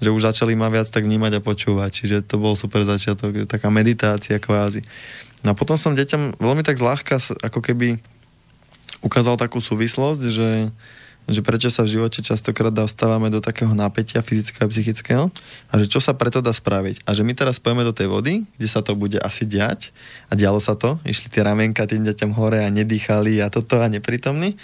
že už začali ma viac tak vnímať a počúvať, čiže to bol super začiatok, taká meditácia kvázi. No a potom som deťom veľmi tak zľahka ako keby ukázal takú súvislosť, že že prečo sa v živote častokrát dostávame do takého napätia fyzického a psychického a že čo sa preto dá spraviť. A že my teraz pojeme do tej vody, kde sa to bude asi diať a dialo sa to, išli tie ramienka tým deťom hore a nedýchali a toto a neprítomní.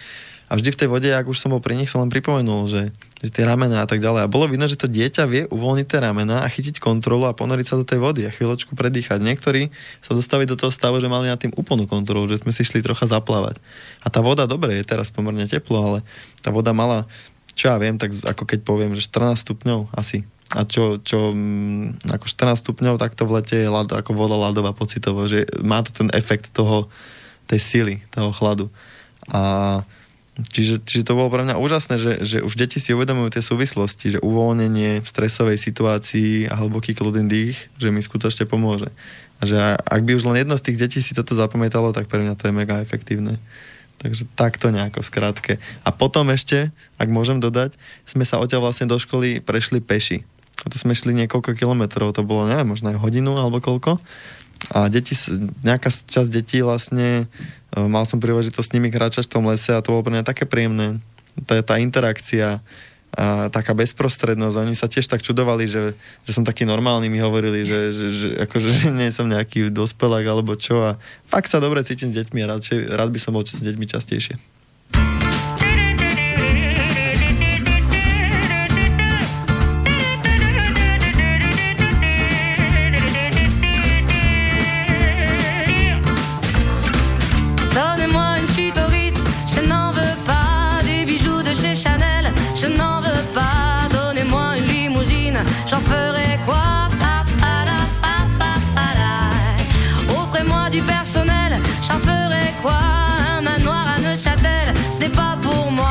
A vždy v tej vode, ak už som bol pri nich, som len pripomenul, že, že tie ramena a tak ďalej. A bolo vidno, že to dieťa vie uvoľniť tie ramena a chytiť kontrolu a ponoriť sa do tej vody a chvíľočku predýchať. Niektorí sa dostali do toho stavu, že mali na tým úplnú kontrolu, že sme si šli trocha zaplávať. A tá voda, dobre, je teraz pomerne teplo, ale tá voda mala, čo ja viem, tak ako keď poviem, že 14 stupňov asi a čo, čo mm, ako 14 stupňov, tak to v lete je lad, ako voda ľadová pocitovo, že má to ten efekt toho, tej sily, toho chladu. A čiže, čiže to bolo pre mňa úžasné, že, že už deti si uvedomujú tie súvislosti, že uvoľnenie v stresovej situácii a hlboký kľudný dých, že mi skutočne pomôže. A že ak by už len jedno z tých detí si toto zapamätalo, tak pre mňa to je mega efektívne. Takže takto nejako v skratke. A potom ešte, ak môžem dodať, sme sa odtiaľ vlastne do školy prešli peši. A to sme šli niekoľko kilometrov, to bolo, neviem, možno aj hodinu alebo koľko. A deti, nejaká časť detí vlastne, e, mal som príležitosť s nimi kráčať v tom lese a to bolo pre mňa také príjemné. Tá, tá interakcia, a taká bezprostrednosť. Oni sa tiež tak čudovali, že, že som taký normálny, mi hovorili, že, že, že, akože, že nie som nejaký dospelák alebo čo. A fakt sa dobre cítim s deťmi a rád, rád by som bol s deťmi častejšie. J'en ferai quoi Un manoir à Neuchâtel, ce n'est pas pour moi.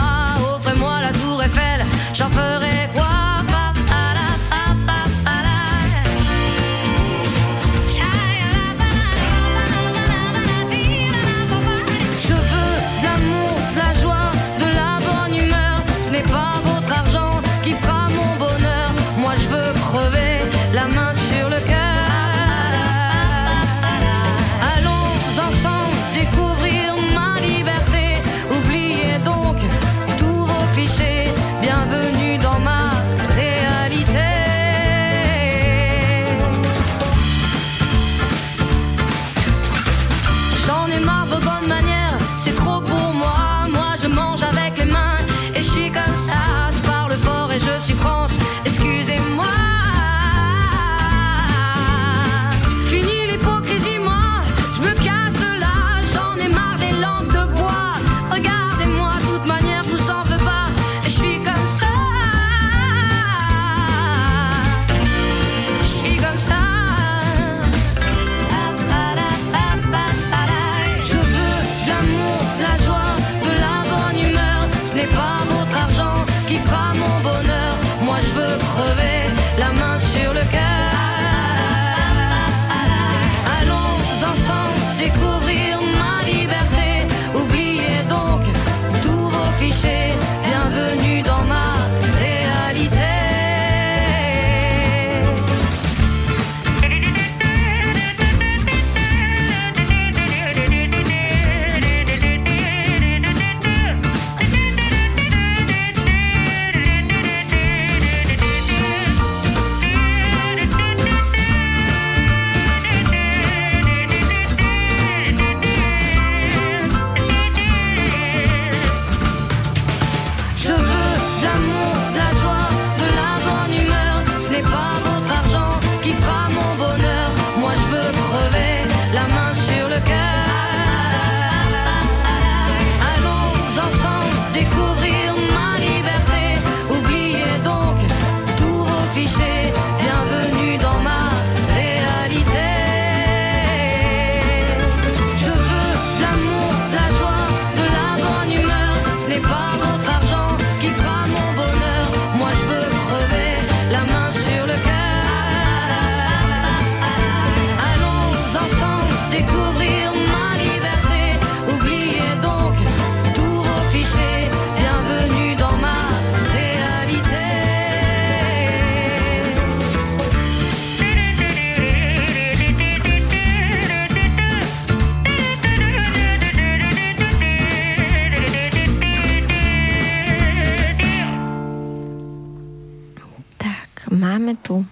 Máme tu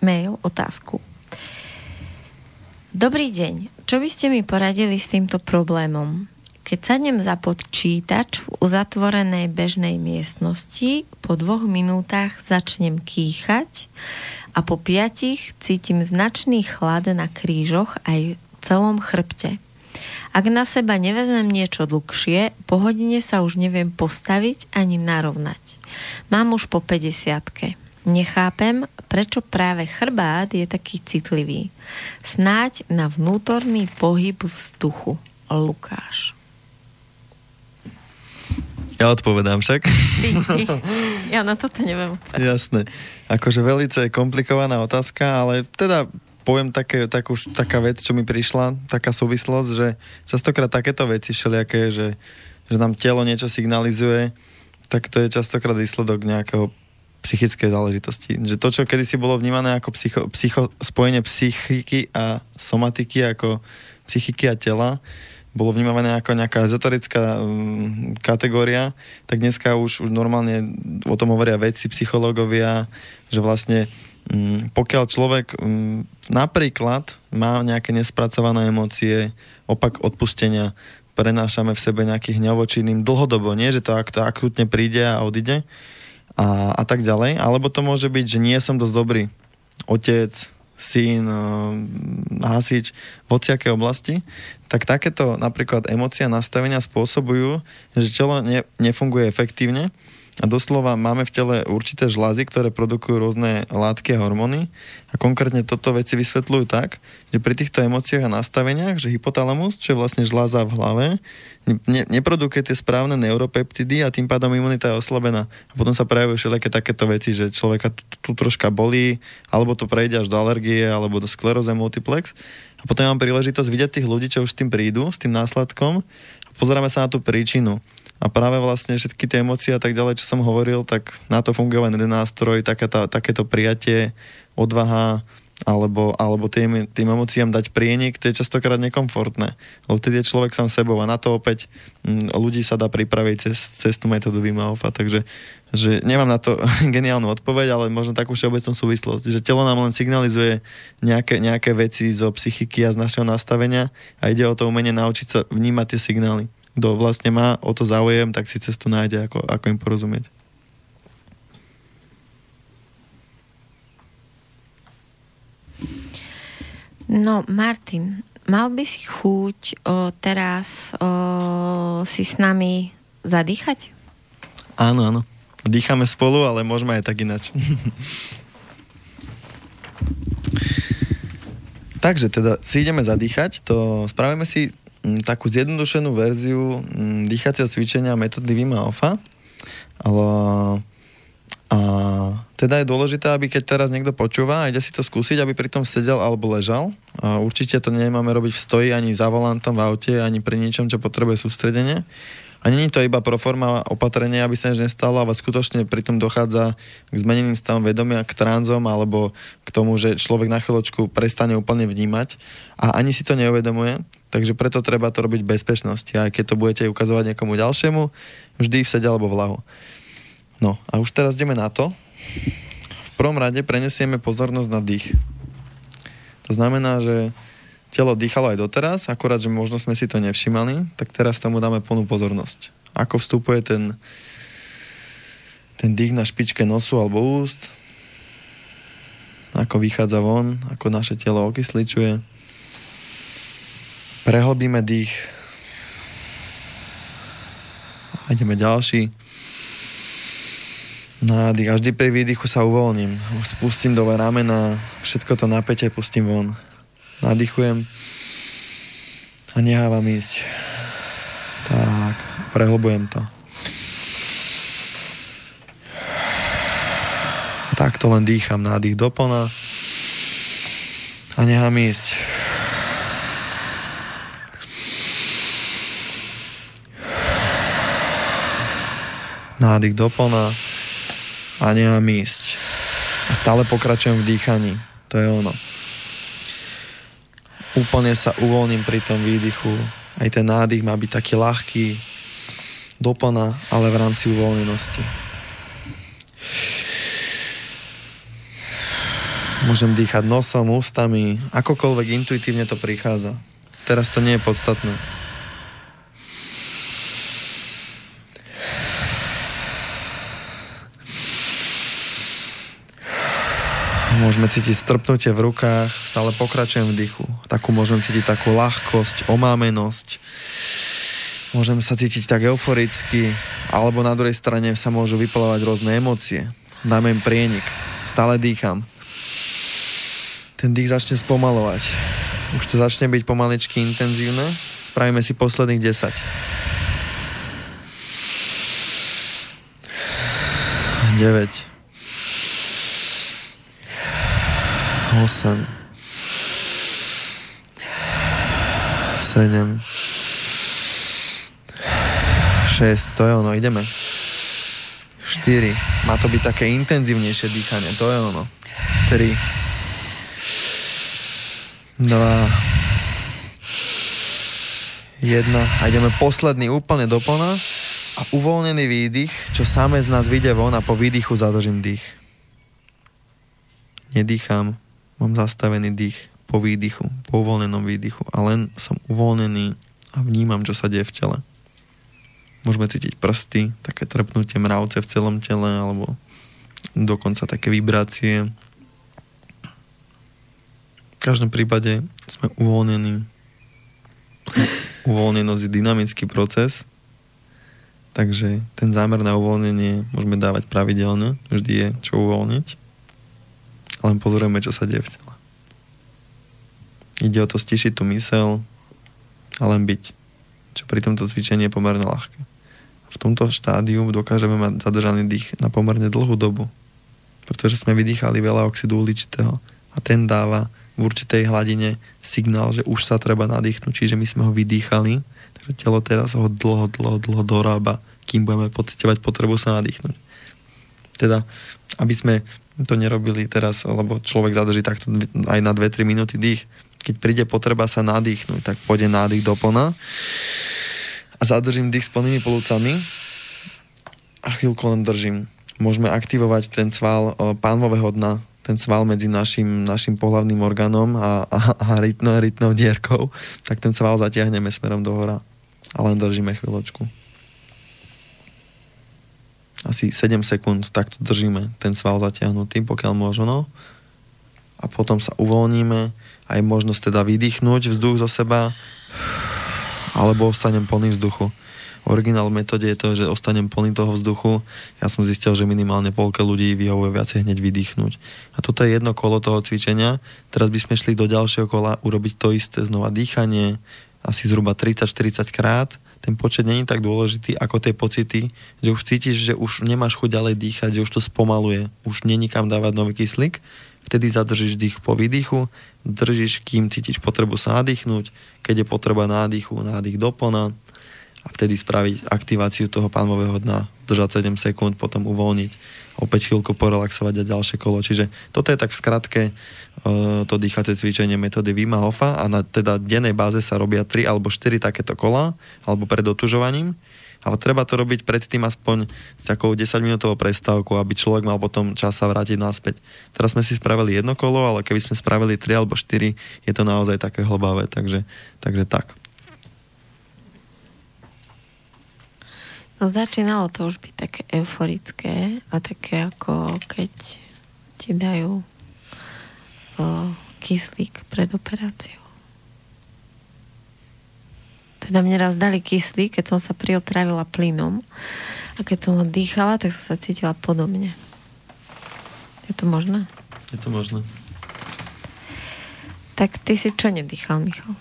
mail, otázku. Dobrý deň. Čo by ste mi poradili s týmto problémom? Keď sadnem za počítač v uzatvorenej bežnej miestnosti, po dvoch minútach začnem kýchať a po piatich cítim značný chlad na krížoch aj v celom chrbte. Ak na seba nevezmem niečo dlhšie, po hodine sa už neviem postaviť ani narovnať. Mám už po 50 Nechápem, prečo práve chrbát je taký citlivý. Snáď na vnútorný pohyb vzduchu. Lukáš. Ja odpovedám však. <laughs> ja na toto neviem. Jasné. Akože velice komplikovaná otázka, ale teda poviem také, takú, taká vec, čo mi prišla, taká súvislosť, že častokrát takéto veci všelijaké, že, že nám telo niečo signalizuje, tak to je častokrát výsledok nejakého psychickej záležitosti. Že to, čo kedysi bolo vnímané ako psycho, psycho, spojenie psychiky a somatiky, ako psychiky a tela, bolo vnímané ako nejaká ezoterická um, kategória, tak dneska už, už normálne o tom hovoria vedci, psychológovia, že vlastne um, pokiaľ človek um, napríklad má nejaké nespracované emócie, opak odpustenia, prenášame v sebe nejaký hňavočinným dlhodobo, nie že to ak to akutne príde a odíde a, a tak ďalej, alebo to môže byť, že nie som dosť dobrý. Otec, syn, eh, hasič v oblasti, tak takéto napríklad emócia nastavenia spôsobujú, že telo ne, nefunguje efektívne a doslova máme v tele určité žlázy, ktoré produkujú rôzne látky a hormóny. A konkrétne toto veci vysvetľujú tak, že pri týchto emóciách a nastaveniach, že hypotalamus, čo je vlastne žláza v hlave, ne, neprodukuje tie správne neuropeptidy a tým pádom imunita je oslabená. A potom sa prejavujú všelijaké takéto veci, že človeka tu, tu troška bolí, alebo to prejde až do alergie, alebo do skleróze multiplex. A potom mám príležitosť vidieť tých ľudí, čo už s tým prídu, s tým následkom a pozeráme sa na tú príčinu. A práve vlastne všetky tie emócie a tak ďalej, čo som hovoril, tak na to funguje len jeden nástroj, taká tá, takéto prijatie, odvaha, alebo, alebo tým, tým emóciám dať prienik, to je častokrát nekomfortné. Lebo vtedy je človek sám sebou a na to opäť m, mm, ľudí sa dá pripraviť cez, cez tú metódu Wim Hofa, takže že nemám na to <laughs> geniálnu odpoveď, ale možno takú všeobecnú súvislosť, že telo nám len signalizuje nejaké, nejaké veci zo psychiky a z našeho nastavenia a ide o to umenie naučiť sa vnímať tie signály kto vlastne má o to záujem, tak si cestu nájde, ako, ako im porozumieť. No, Martin, mal by si chuť o, teraz o, si s nami zadýchať? Áno, áno. Dýchame spolu, ale môžeme aj tak ináč. <laughs> Takže teda si ideme zadýchať, to spravíme si Mm, takú zjednodušenú verziu mm, dýchacieho cvičenia metódy Vima Hofa. Ale, a teda je dôležité, aby keď teraz niekto počúva a ide si to skúsiť, aby pri tom sedel alebo ležal. A určite to nemáme robiť v stoji ani za volantom v aute, ani pri ničom, čo potrebuje sústredenie. A není to iba pro forma opatrenia, aby sa nič nestalo, ale skutočne pri tom dochádza k zmeneným stavom vedomia, k tranzom alebo k tomu, že človek na chvíľočku prestane úplne vnímať a ani si to neuvedomuje. Takže preto treba to robiť v bezpečnosti. A keď to budete ukazovať niekomu ďalšiemu, vždy v sede alebo v lahu. No a už teraz ideme na to. V prvom rade prenesieme pozornosť na dých. To znamená, že telo dýchalo aj doteraz, akorát, že možno sme si to nevšimali, tak teraz tomu dáme plnú pozornosť. Ako vstupuje ten, ten dých na špičke nosu alebo úst, ako vychádza von, ako naše telo okysličuje. Prehlbíme dých. A ideme ďalší. Nádych. A vždy pri výdychu sa uvoľním. Spustím dole ramena, všetko to napätie pustím von. Nadýchujem a nehávam ísť. Tak, prehlbujem to. A takto len dýcham, nádych doplna a nechám ísť. Nádych doplna a nechám ísť. A stále pokračujem v dýchaní. To je ono úplne sa uvoľním pri tom výdychu. Aj ten nádych má byť taký ľahký, doplna, ale v rámci uvoľnenosti. Môžem dýchať nosom, ústami, akokoľvek intuitívne to prichádza. Teraz to nie je podstatné. Môžeme cítiť strpnutie v rukách, stále pokračujem v dychu. Takú môžem cítiť takú ľahkosť, omámenosť. Môžem sa cítiť tak euforicky, alebo na druhej strane sa môžu vyplovať rôzne emócie. Dáme im prienik. Stále dýcham. Ten dých začne spomalovať. Už to začne byť pomaličky intenzívne. Spravíme si posledných 10. 9 8 7 6, to je ono, ideme. 4, má to byť také intenzívnejšie dýchanie, to je ono. 3 2 1 a ideme posledný úplne doplna a uvoľnený výdych, čo samé z nás vyjde von a po výdychu zadržím dých. Nedýcham, mám zastavený dých po výdychu, po uvoľnenom výdychu a len som uvoľnený a vnímam, čo sa deje v tele. Môžeme cítiť prsty, také trpnutie mravce v celom tele, alebo dokonca také vibrácie. V každom prípade sme uvoľnení. Uvoľnenosť je dynamický proces, takže ten zámer na uvoľnenie môžeme dávať pravidelne, vždy je čo uvoľniť. Len pozorujeme, čo sa deje v tele. Ide o to stišiť tú mysel a len byť, čo pri tomto cvičení je pomerne ľahké v tomto štádiu dokážeme mať zadržaný dých na pomerne dlhú dobu, pretože sme vydýchali veľa oxidu uhličitého a ten dáva v určitej hladine signál, že už sa treba nadýchnuť, čiže my sme ho vydýchali, takže telo teraz ho dlho, dlho, dlho dorába, kým budeme pocitovať potrebu sa nadýchnuť. Teda, aby sme to nerobili teraz, lebo človek zadrží takto aj na 2-3 minúty dých. Keď príde potreba sa nadýchnuť, tak pôjde nádych do plna a zadržím dých s plnými plúcami a chvíľku len držím. Môžeme aktivovať ten sval e, pánvového dna, ten sval medzi našim, našim pohlavným orgánom a, a, a rytnou, dierkou, tak ten sval zatiahneme smerom do hora a len držíme chvíľočku. Asi 7 sekúnd takto držíme ten sval zatiahnutý, pokiaľ možno. A potom sa uvoľníme, aj možnosť teda vydýchnuť vzduch zo seba alebo ostanem plný vzduchu. Originál metóde je to, že ostanem plný toho vzduchu. Ja som zistil, že minimálne polke ľudí vyhovuje viacej hneď vydýchnuť. A toto je jedno kolo toho cvičenia. Teraz by sme šli do ďalšieho kola urobiť to isté, znova dýchanie, asi zhruba 30-40 krát. Ten počet není tak dôležitý ako tie pocity, že už cítiš, že už nemáš chuť ďalej dýchať, že už to spomaluje, už není kam dávať nový kyslík vtedy zadržíš dých po výdychu, držíš, kým cítiš potrebu sa nadýchnuť, keď je potreba nádychu, nádych doplna a vtedy spraviť aktiváciu toho pánového dna, držať 7 sekúnd, potom uvoľniť, opäť chvíľku porelaxovať a ďalšie kolo. Čiže toto je tak v skratke to dýchacie cvičenie metódy Vima Hofa a na teda dennej báze sa robia 3 alebo 4 takéto kola, alebo pred otužovaním ale treba to robiť predtým aspoň s takou 10-minútovou prestávkou, aby človek mal potom čas sa vrátiť naspäť. Teraz sme si spravili jedno kolo, ale keby sme spravili 3 alebo 4, je to naozaj také hlbavé, takže, takže tak. No začínalo to už byť také euforické a také ako keď ti dajú kyslík pred operáciou. Teda mne raz dali kyslík, keď som sa priotravila plynom a keď som ho dýchala, tak som sa cítila podobne. Je to možné? Je to možné. Tak ty si čo nedýchal, Michal?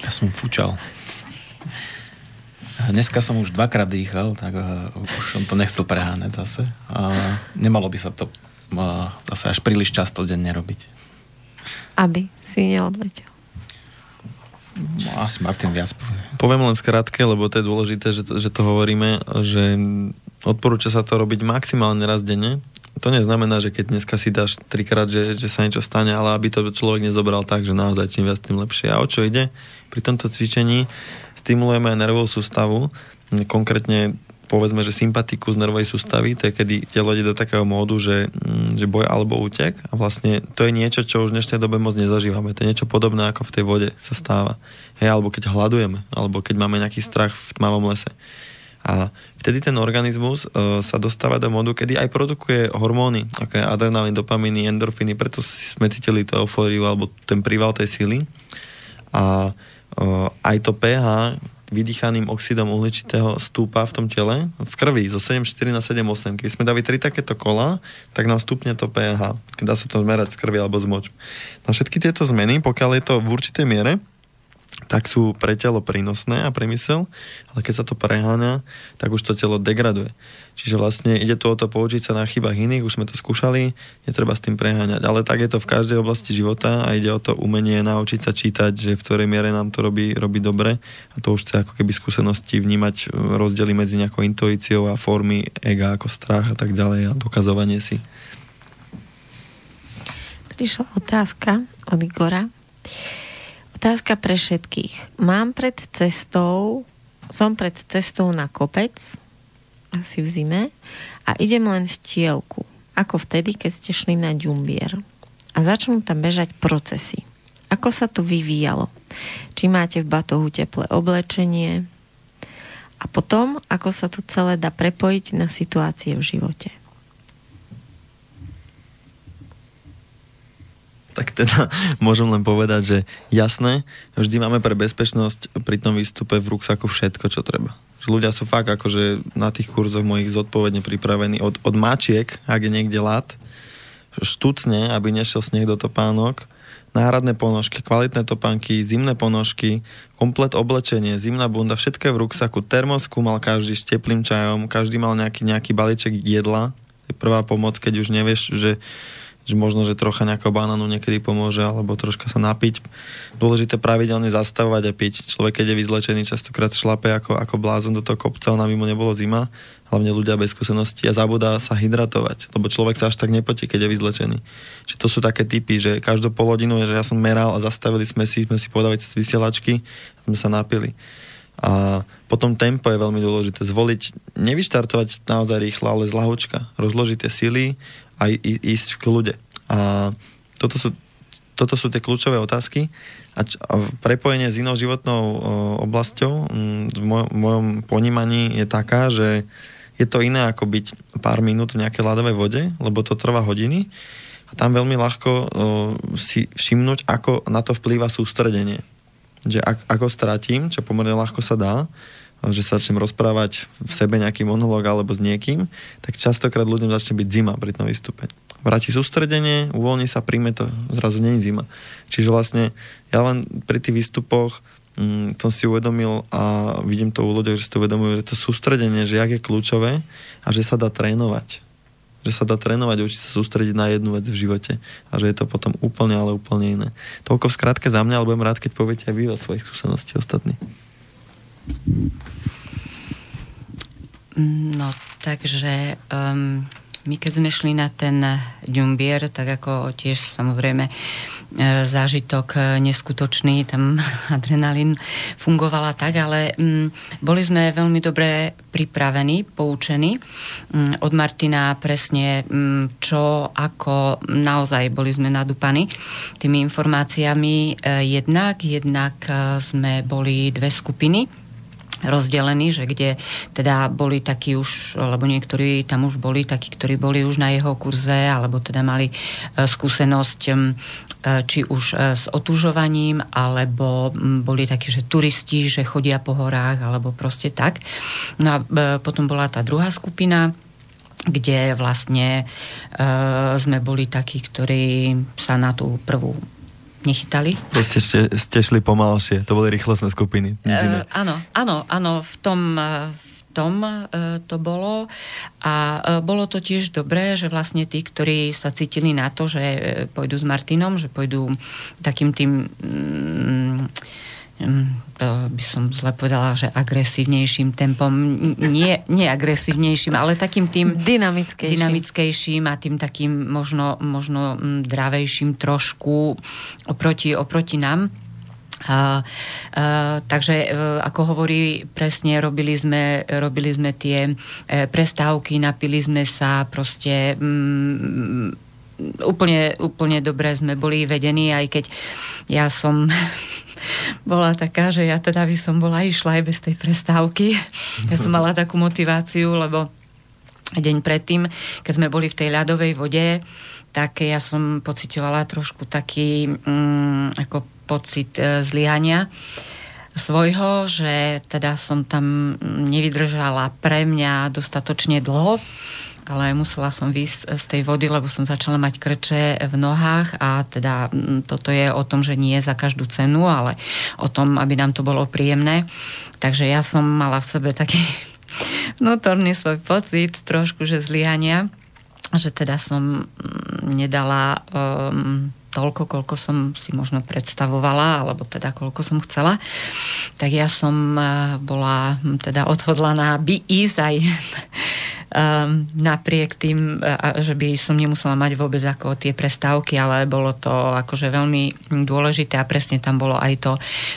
Ja som fučal. Dneska som už dvakrát dýchal, tak uh, už som to nechcel preháňať zase. Uh, nemalo by sa to uh, zase až príliš často denne robiť. Aby si neodletel. No, asi Martin viac povie. Poviem len skrátke, lebo to je dôležité, že to, že to hovoríme, že odporúča sa to robiť maximálne raz denne. To neznamená, že keď dneska si dáš trikrát, že, že sa niečo stane, ale aby to človek nezobral tak, že naozaj čím viac, tým lepšie. A o čo ide? Pri tomto cvičení stimulujeme aj nervovú sústavu, konkrétne povedzme, že sympatiku z nervovej sústavy, to je kedy telo ide do takého módu, že, mm, že boj alebo útek a vlastne to je niečo, čo už v dnešnej dobe moc nezažívame. To je niečo podobné, ako v tej vode sa stáva. Hej, alebo keď hľadujeme, alebo keď máme nejaký strach v tmavom lese. A vtedy ten organizmus uh, sa dostáva do modu, kedy aj produkuje hormóny, ako je adrenalín, dopamíny, endorfíny, preto sme cítili tú eufóriu alebo ten príval tej sily. A uh, aj to pH vydýchaným oxidom uhličitého stúpa v tom tele, v krvi, zo 7,4 na 7,8. Keď sme dali tri takéto kola, tak nám stupne to pH. Dá sa to zmerať z krvi alebo z moču. Na všetky tieto zmeny, pokiaľ je to v určitej miere, tak sú pre telo prínosné a priemysel, ale keď sa to preháňa, tak už to telo degraduje. Čiže vlastne ide tu o to poučiť sa na chybách iných, už sme to skúšali, netreba s tým preháňať. Ale tak je to v každej oblasti života a ide o to umenie naučiť sa čítať, že v ktorej miere nám to robí, robí dobre a to už chce ako keby skúsenosti vnímať rozdiely medzi nejakou intuíciou a formy ega ako strach a tak ďalej a dokazovanie si. Prišla otázka od Igora. Otázka pre všetkých. Mám pred cestou, som pred cestou na kopec, asi v zime, a idem len v tielku, ako vtedy, keď ste šli na ďumbier. A začnú tam bežať procesy. Ako sa to vyvíjalo? Či máte v batohu teplé oblečenie? A potom, ako sa to celé dá prepojiť na situácie v živote? Tak teda <laughs> môžem len povedať, že jasné, vždy máme pre bezpečnosť pri tom výstupe v ruksaku všetko, čo treba. Že ľudia sú fakt akože na tých kurzoch mojich zodpovedne pripravení od, od mačiek, ak je niekde lat, štucne, aby nešiel sneh do topánok, náhradné ponožky, kvalitné topánky, zimné ponožky, komplet oblečenie, zimná bunda, všetko v ruksaku. Termosku mal každý s teplým čajom, každý mal nejaký, nejaký balíček jedla. Je prvá pomoc, keď už nevieš, že že možno, že trocha nejakého banánu niekedy pomôže, alebo troška sa napiť. Dôležité pravidelne zastavovať a piť. Človek, keď je vyzlečený, častokrát šlape ako, ako blázon do toho kopca, ona mimo nebolo zima, hlavne ľudia bez skúsenosti a zabudá sa hydratovať, lebo človek sa až tak nepotí, keď je vyzlečený. Čiže to sú také typy, že každú pol hodinu že ja som meral a zastavili sme si, sme si podávali cez vysielačky sme sa napili. A potom tempo je veľmi dôležité. Zvoliť, nevyštartovať naozaj rýchlo, ale z lahučka. Rozložiť tie sily a ísť v kľude. A toto sú, toto sú tie kľúčové otázky a, č- a prepojenie s inou životnou o, oblasťou m, v, moj- mojom ponímaní je taká, že je to iné ako byť pár minút v nejakej ľadovej vode, lebo to trvá hodiny a tam veľmi ľahko o, si všimnúť, ako na to vplýva sústredenie. Že ak, ako stratím, čo pomerne ľahko sa dá, že sa začnem rozprávať v sebe nejaký monológ alebo s niekým, tak častokrát ľuďom začne byť zima pri tom výstupe. Vráti sústredenie, uvoľní sa, príjme to, zrazu je zima. Čiže vlastne ja len pri tých výstupoch mm, som si uvedomil a vidím to u ľudí, že si to uvedomujú, že to sústredenie, že jak je kľúčové a že sa dá trénovať. Že sa dá trénovať, učiť sa sústrediť na jednu vec v živote a že je to potom úplne, ale úplne iné. Toľko v skratke za mňa, ale budem rád, keď poviete aj vy o svojich skúsenosti ostatní. No, takže um, my keď sme šli na ten ďumbier, tak ako tiež samozrejme e, zážitok e, neskutočný, tam <laughs> adrenalín fungovala tak, ale um, boli sme veľmi dobre pripravení, poučení um, od Martina presne um, čo, ako naozaj boli sme nadúpaní tými informáciami. Uh, jednak, jednak sme boli dve skupiny rozdelený, že kde teda boli takí už, alebo niektorí tam už boli takí, ktorí boli už na jeho kurze, alebo teda mali e, skúsenosť e, či už e, s otužovaním, alebo boli takí, že turisti, že chodia po horách, alebo proste tak. No a potom bola tá druhá skupina, kde vlastne sme boli takí, ktorí sa na tú prvú nechytali. Ste, ste, ste šli pomalšie, to boli rýchlostné skupiny. Uh, áno, áno, áno, v tom, e, v tom uh, to bolo a uh, bolo to tiež dobré, že vlastne tí, ktorí sa cítili na to, že pôjdu s Martinom, že pôjdu takým tým um, by som zle povedala, že agresívnejším tempom, nie, nie agresívnejším, ale takým tým dynamickejším. dynamickejším a tým takým možno, možno dravejším trošku oproti, oproti nám. A, a, takže e, ako hovorí presne, robili sme, robili sme tie e, prestávky, napili sme sa proste mm, úplne, úplne dobre sme boli vedení, aj keď ja som bola taká, že ja teda by som bola išla aj bez tej prestávky. Ja som mala takú motiváciu, lebo deň predtým, keď sme boli v tej ľadovej vode, tak ja som pocitovala trošku taký mm, ako pocit e, zlyhania svojho, že teda som tam nevydržala pre mňa dostatočne dlho, ale musela som výsť z tej vody, lebo som začala mať krče v nohách a teda mm, toto je o tom, že nie za každú cenu, ale o tom, aby nám to bolo príjemné. Takže ja som mala v sebe taký <laughs> vnútorný svoj pocit trošku, že zlyhania, že teda som mm, nedala um, toľko, koľko som si možno predstavovala, alebo teda koľko som chcela, tak ja som uh, bola hm, teda odhodlaná by ísť aj um, <laughs> napriek tým, uh, že by som nemusela mať vôbec ako tie prestávky, ale bolo to akože veľmi dôležité a presne tam bolo aj to,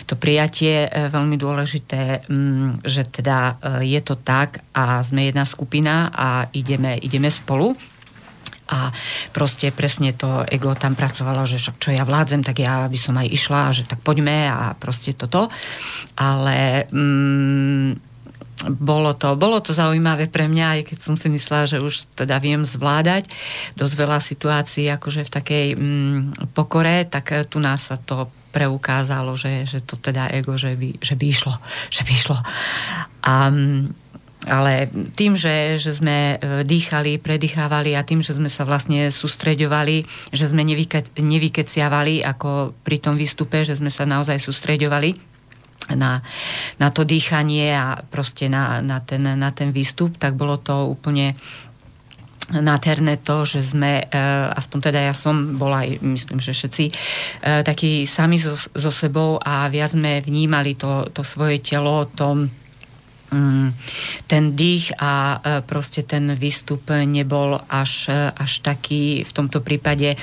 to prijatie uh, veľmi dôležité, um, že teda je to tak a sme jedna skupina a ideme, ideme spolu a proste presne to ego tam pracovalo, že čo ja vládzem, tak ja by som aj išla, že tak poďme a proste toto. Ale mm, bolo to, bolo to zaujímavé pre mňa, aj keď som si myslela, že už teda viem zvládať dosť veľa situácií akože v takej mm, pokore, tak tu nás sa to preukázalo, že, že to teda ego, že by, že by išlo, že by išlo. A mm, ale tým, že, že sme e, dýchali, predýchávali a tým, že sme sa vlastne sústreďovali, že sme nevyke, nevykeciavali ako pri tom výstupe, že sme sa naozaj sústreďovali na, na to dýchanie a proste na, na, ten, na ten výstup, tak bolo to úplne nádherné to, že sme, e, aspoň teda ja som bola aj, myslím, že všetci, e, takí sami so, so sebou a viac sme vnímali to, to svoje telo, to ten dých a e, proste ten výstup nebol až, e, až taký v tomto prípade e,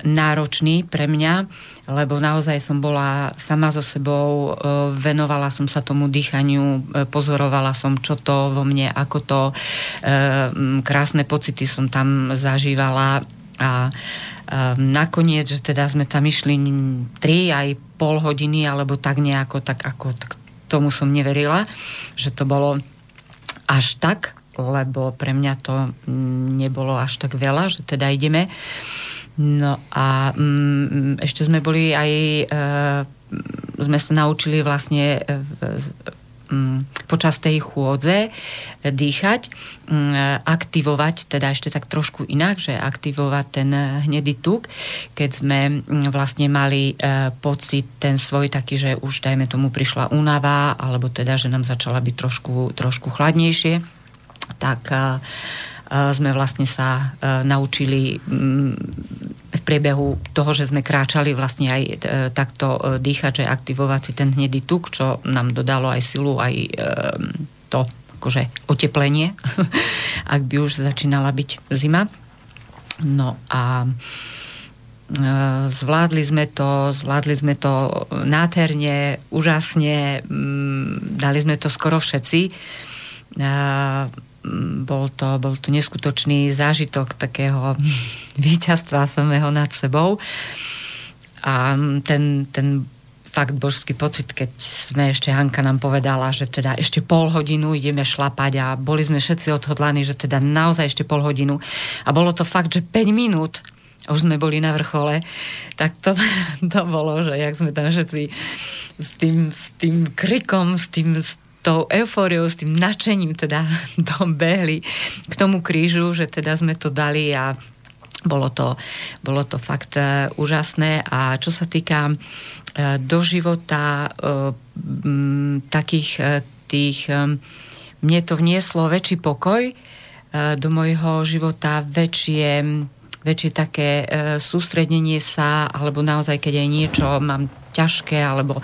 náročný pre mňa, lebo naozaj som bola sama so sebou, venovala som sa tomu dýchaniu, pozorovala som, čo to vo mne, ako to, krásne pocity som tam zažívala. A nakoniec, že teda sme tam išli 3 aj pol hodiny, alebo tak nejako, tak ako tak tomu som neverila, že to bolo až tak, lebo pre mňa to nebolo až tak veľa, že teda ideme. No a mm, ešte sme boli aj, e, sme sa naučili vlastne e, Mm, počas tej chôdze dýchať, mm, aktivovať, teda ešte tak trošku inak, že aktivovať ten hnedý tuk, keď sme mm, vlastne mali e, pocit ten svoj taký, že už dajme tomu prišla únava, alebo teda, že nám začala byť trošku, trošku chladnejšie, tak e, e, sme vlastne sa naučili priebehu toho, že sme kráčali vlastne aj e, takto e, dýchať, že aktivovať si ten hnedý tuk, čo nám dodalo aj silu, aj e, to akože oteplenie, <laughs> ak by už začínala byť zima. No a zvládli sme to, zvládli sme to nádherne, úžasne, dali sme to skoro všetci bol to, bol to neskutočný zážitok takého <laughs> víťazstva samého nad sebou. A ten, ten fakt božský pocit, keď sme ešte Hanka nám povedala, že teda ešte pol hodinu ideme šlapať a boli sme všetci odhodlaní, že teda naozaj ešte pol hodinu. A bolo to fakt, že 5 minút už sme boli na vrchole, tak to, <laughs> to bolo, že jak sme tam všetci s tým, s tým krikom, s tým, s tou eufóriou, s tým nadšením teda <laughs> dobehli k tomu krížu, že teda sme to dali a bolo to, bolo to fakt uh, úžasné. A čo sa týka uh, do života m, takých tých mne to vnieslo väčší pokoj do mojho života, väčšie väčšie také e, sústredenie sa, alebo naozaj, keď aj niečo mám ťažké, alebo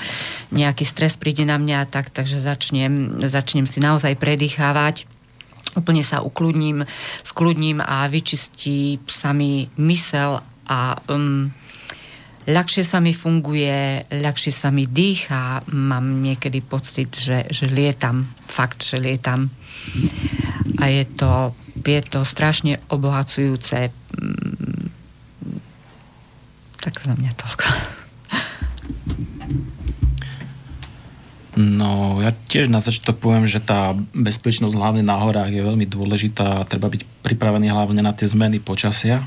nejaký stres príde na mňa, tak, takže začnem, začnem si naozaj predýchávať úplne sa ukludním, skludním a vyčistí sa mi mysel a um, ľahšie sa mi funguje, ľahšie sa mi dýcha, mám niekedy pocit, že, že lietam, fakt, že lietam. A je to, je to strašne obohacujúce. Mm, tak za mňa toľko. No, ja tiež na začiatok poviem, že tá bezpečnosť hlavne na horách je veľmi dôležitá a treba byť pripravený hlavne na tie zmeny počasia.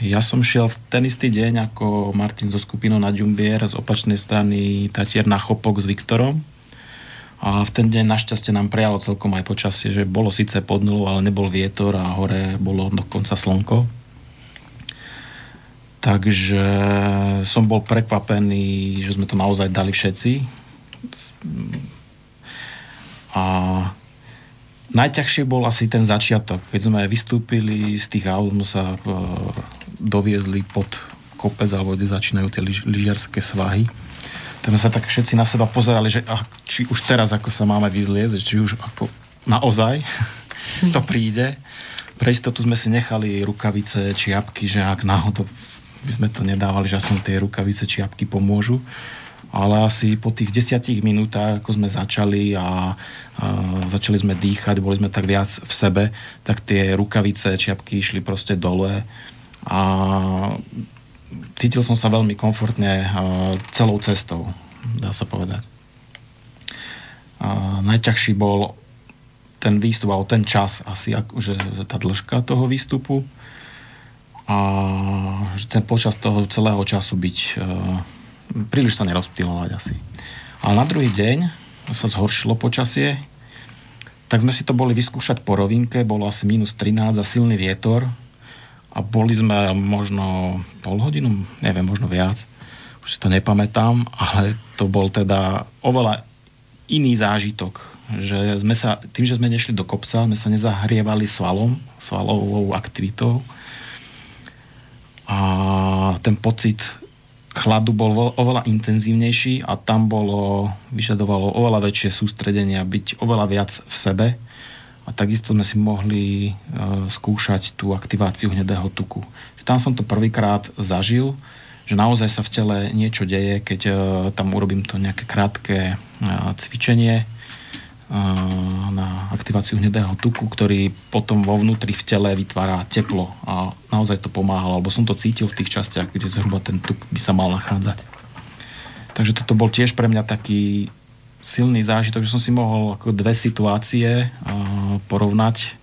Ja som šiel v ten istý deň ako Martin zo skupinou na Ďumbier z opačnej strany Tatier na Chopok s Viktorom. A v ten deň našťastie nám prejalo celkom aj počasie, že bolo síce pod nulou, ale nebol vietor a hore bolo dokonca slnko. Takže som bol prekvapený, že sme to naozaj dali všetci. A najťažšie bol asi ten začiatok. Keď sme vystúpili z tých aut, sme sa e, doviezli pod kopec, alebo kde začínajú tie lyžiarské svahy. Tak sme sa tak všetci na seba pozerali, že ach, či už teraz ako sa máme vyzliezť, či už ako naozaj <laughs> to príde. Pre istotu sme si nechali rukavice, čiapky, že ak náhodou by sme to nedávali, že aspoň tie rukavice čiapky pomôžu. Ale asi po tých desiatich minútach, ako sme začali a, a začali sme dýchať, boli sme tak viac v sebe, tak tie rukavice, čiapky išli proste dole a cítil som sa veľmi komfortne celou cestou, dá sa povedať. A najťažší bol ten výstup, alebo ten čas asi, že tá dĺžka toho výstupu a že ten počas toho celého času byť e, príliš sa nerozptýlovať asi. Ale na druhý deň sa zhoršilo počasie, tak sme si to boli vyskúšať po rovinke, bolo asi minus 13 a silný vietor. A boli sme možno pol hodinu, neviem, možno viac, už si to nepamätám, ale to bol teda oveľa iný zážitok, že sme sa, tým, že sme nešli do kopca, sme sa nezahrievali svalom, svalovou aktivitou, a ten pocit chladu bol oveľa intenzívnejší a tam bolo, vyžadovalo oveľa väčšie sústredenie a byť oveľa viac v sebe a takisto sme si mohli e, skúšať tú aktiváciu hnedého tuku. Tam som to prvýkrát zažil, že naozaj sa v tele niečo deje, keď e, tam urobím to nejaké krátke e, cvičenie, na aktiváciu hnedého tuku, ktorý potom vo vnútri v tele vytvára teplo a naozaj to pomáhalo, alebo som to cítil v tých častiach, kde zhruba ten tuk by sa mal nachádzať. Takže toto bol tiež pre mňa taký silný zážitok, že som si mohol ako dve situácie porovnať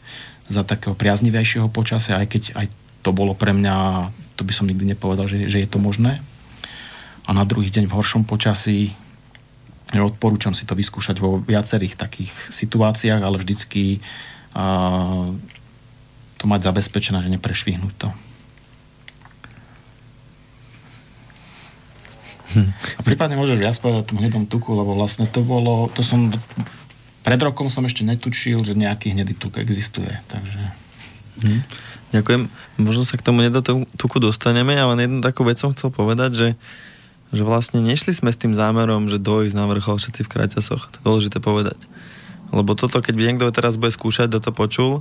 za takého priaznivejšieho počasia, aj keď aj to bolo pre mňa, to by som nikdy nepovedal, že, že je to možné. A na druhý deň v horšom počasí Odporúčam si to vyskúšať vo viacerých takých situáciách, ale vždycky uh, to mať zabezpečené, že neprešvihnúť to. A prípadne môžeš viac povedať o tom hnedom tuku, lebo vlastne to bolo, to som, pred rokom som ešte netučil, že nejaký hnedý tuk existuje, takže... Hm. Ďakujem. Možno sa k tomu tuku dostaneme, ale jednu takú vec som chcel povedať, že uh, že vlastne nešli sme s tým zámerom, že dojsť na vrchol všetci v kraťasoch. To je dôležité povedať. Lebo toto, keď niekto teraz bude skúšať, kto to počul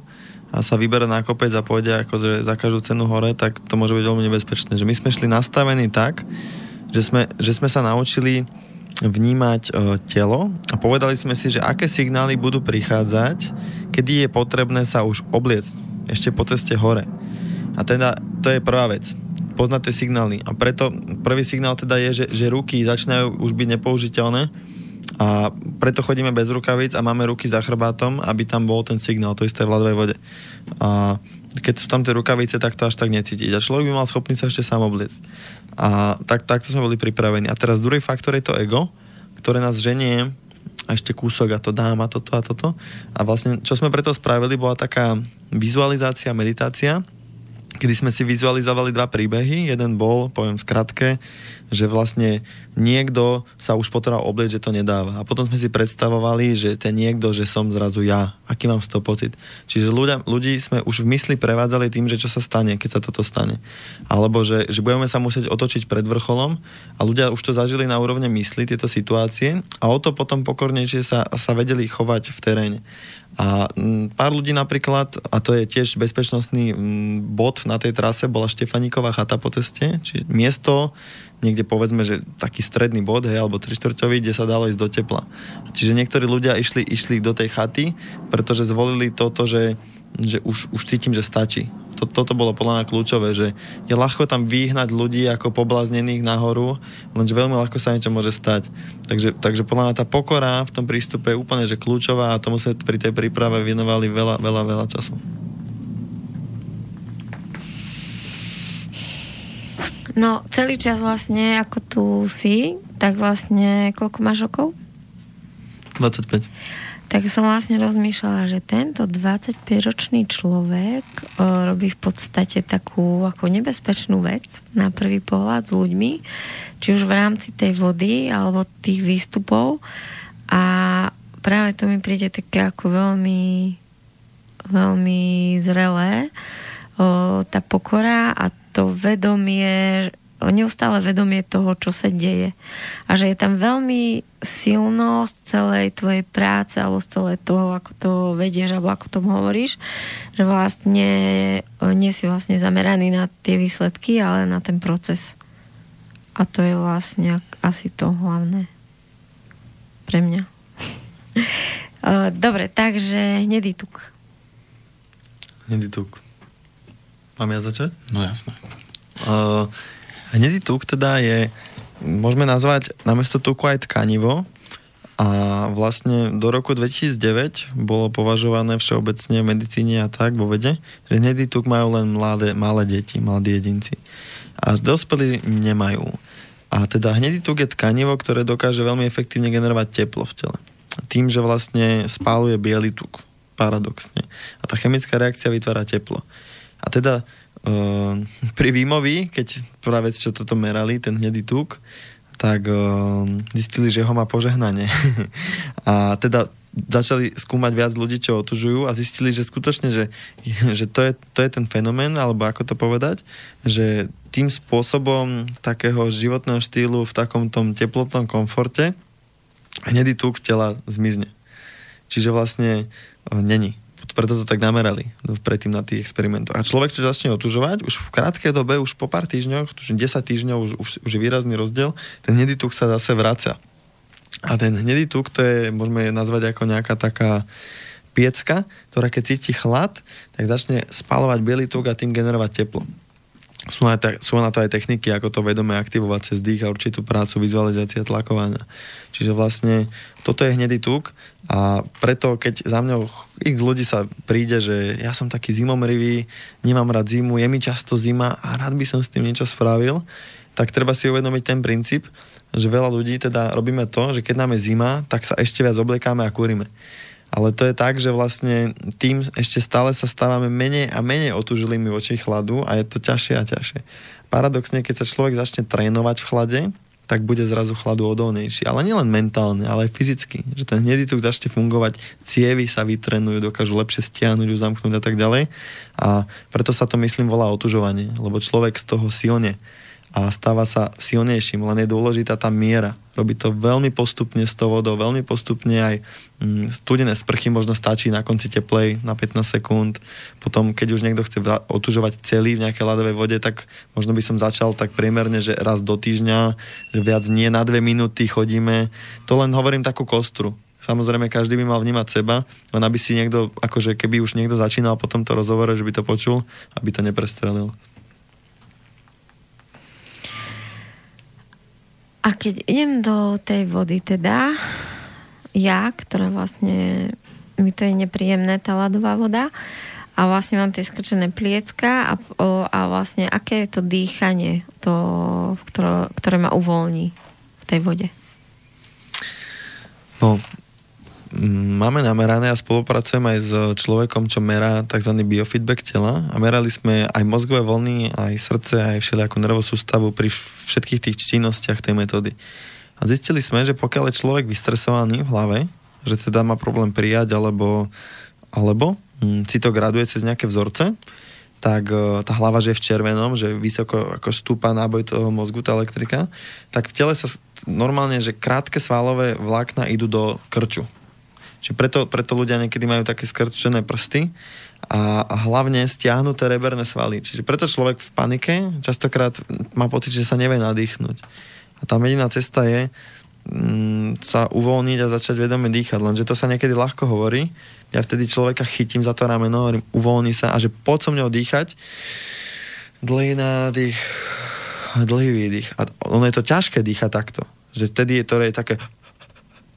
a sa vyberá na kopec a pôjde akože za každú cenu hore, tak to môže byť veľmi nebezpečné. Že my sme šli nastavení tak, že sme, že sme sa naučili vnímať e, telo a povedali sme si, že aké signály budú prichádzať, kedy je potrebné sa už obliecť ešte po ceste hore. A teda to je prvá vec poznať tie signály. A preto prvý signál teda je, že, že ruky začínajú už byť nepoužiteľné a preto chodíme bez rukavic a máme ruky za chrbátom, aby tam bol ten signál, to isté v ľadovej vode. A keď sú tam tie rukavice, tak to až tak necítiť. A človek by mal schopný sa ešte sám obliecť. A tak, takto sme boli pripravení. A teraz druhý faktor je to ego, ktoré nás ženie a ešte kúsok a to dám a toto a toto. A vlastne, čo sme preto spravili, bola taká vizualizácia, meditácia, kedy sme si vizualizovali dva príbehy. Jeden bol, poviem skratke, že vlastne niekto sa už potreboval oblieť, že to nedáva. A potom sme si predstavovali, že ten niekto, že som zrazu ja. Aký mám z toho pocit? Čiže ľudia, ľudí sme už v mysli prevádzali tým, že čo sa stane, keď sa toto stane. Alebo že, že budeme sa musieť otočiť pred vrcholom a ľudia už to zažili na úrovne mysli, tieto situácie a o to potom pokornejšie sa, sa vedeli chovať v teréne. A pár ľudí napríklad, a to je tiež bezpečnostný bod na tej trase, bola Štefaníková chata po ceste, čiže miesto, niekde povedzme, že taký stredný bod, hej, alebo trištvrťový, kde sa dalo ísť do tepla. Čiže niektorí ľudia išli, išli do tej chaty, pretože zvolili toto, že že už, už cítim, že stačí. To, toto bolo podľa mňa kľúčové, že je ľahko tam vyhnať ľudí ako poblaznených nahoru, lenže veľmi ľahko sa niečo môže stať. Takže, takže podľa mňa tá pokora v tom prístupe je úplne že kľúčová a tomu sa pri tej príprave venovali veľa, veľa, veľa času. No, celý čas vlastne, ako tu si, tak vlastne, koľko máš rokov? 25 tak som vlastne rozmýšľala, že tento 25-ročný človek o, robí v podstate takú ako nebezpečnú vec na prvý pohľad s ľuďmi, či už v rámci tej vody alebo tých výstupov a práve to mi príde také ako veľmi veľmi zrelé o, tá pokora a to vedomie, neustále vedomie toho, čo sa deje. A že je tam veľmi silno z celej tvojej práce alebo z celé toho, ako to vedieš alebo ako tomu hovoríš, že vlastne nie si vlastne zameraný na tie výsledky, ale na ten proces. A to je vlastne asi to hlavné pre mňa. <laughs> Dobre, takže hnedý tuk. Hnedý tuk. Mám ja začať? No jasné. Uh, Hnedý tuk teda je, môžeme nazvať namiesto tuku aj tkanivo a vlastne do roku 2009 bolo považované všeobecne v medicíne a tak vo vede, že hnedý tuk majú len mladé, malé deti, mladí jedinci. A dospelí nemajú. A teda hnedý tuk je tkanivo, ktoré dokáže veľmi efektívne generovať teplo v tele. Tým, že vlastne spáluje biely tuk, paradoxne. A tá chemická reakcia vytvára teplo. A teda uh, pri Vímovi, keď práve čo toto merali, ten hnedý tuk, tak uh, zistili, že ho má požehnanie. <laughs> a teda začali skúmať viac ľudí, čo otužujú a zistili, že skutočne, že, že to, je, to je ten fenomén, alebo ako to povedať, že tým spôsobom takého životného štýlu v takom tom teplotnom komforte hnedý tuk tela zmizne. Čiže vlastne uh, není preto to tak namerali predtým na tých experimentoch. A človek, čo začne otužovať, už v krátkej dobe, už po pár týždňoch, už 10 týždňov, už, už, už je výrazný rozdiel, ten hnedý tuk sa zase vracia. A ten hnedý tuk, to je, môžeme nazvať ako nejaká taká piecka, ktorá keď cíti chlad, tak začne spalovať biely tuk a tým generovať teplo. Sú na, sú na to aj techniky, ako to vedome aktivovať cez dých a určitú prácu vizualizácia tlakovania. Čiže vlastne toto je hnedý tuk a preto keď za mňou x ľudí sa príde, že ja som taký zimomrivý, nemám rád zimu, je mi často zima a rád by som s tým niečo spravil, tak treba si uvedomiť ten princíp, že veľa ľudí teda robíme to, že keď nám je zima, tak sa ešte viac obliekame a kúrime. Ale to je tak, že vlastne tým ešte stále sa stávame menej a menej otužilými voči chladu a je to ťažšie a ťažšie. Paradoxne, keď sa človek začne trénovať v chlade, tak bude zrazu chladu odolnejší. Ale nielen mentálne, ale aj fyzicky. Že ten hnedý tuk začne fungovať, cievy sa vytrenujú, dokážu lepšie stiahnuť, zamknúť a tak ďalej. A preto sa to, myslím, volá otužovanie, lebo človek z toho silne a stáva sa silnejším, len je dôležitá tá miera. Robí to veľmi postupne s tou vodou, veľmi postupne aj mm, studené sprchy možno stačí na konci teplej na 15 sekúnd. Potom, keď už niekto chce otužovať celý v nejakej ľadovej vode, tak možno by som začal tak priemerne, že raz do týždňa, že viac nie na dve minúty chodíme. To len hovorím takú kostru. Samozrejme, každý by mal vnímať seba, len aby si niekto, akože keby už niekto začínal po tomto rozhovore, že by to počul, aby to neprestrelil. A keď idem do tej vody teda, ja, ktorá vlastne, mi to je nepríjemné, tá ľadová voda, a vlastne mám tie skrčené pliecka a, a vlastne aké je to dýchanie, to, ktoré, ktoré ma uvoľní v tej vode? No, máme namerané a spolupracujeme aj s človekom, čo merá tzv. biofeedback tela a merali sme aj mozgové vlny, aj srdce, aj všelijakú nervovú sústavu pri všetkých tých činnostiach tej metódy. A zistili sme, že pokiaľ je človek vystresovaný v hlave, že teda má problém prijať alebo, alebo hm, si to graduje cez nejaké vzorce, tak e, tá hlava, že je v červenom, že vysoko ako stúpa náboj toho mozgu, tá elektrika, tak v tele sa normálne, že krátke svalové vlákna idú do krču. Čiže preto, preto ľudia niekedy majú také skrčené prsty a, a hlavne stiahnuté reberné svaly. Čiže preto človek v panike častokrát má pocit, že sa nevie nadýchnuť. A tá jediná cesta je mm, sa uvoľniť a začať vedome dýchať. Lenže to sa niekedy ľahko hovorí. Ja vtedy človeka chytím za to rameno, hovorím, uvoľni sa a že poď so mňou dýchať. Dlhý nádych, dlhý výdych. A ono je to ťažké dýchať takto. Že vtedy je to je také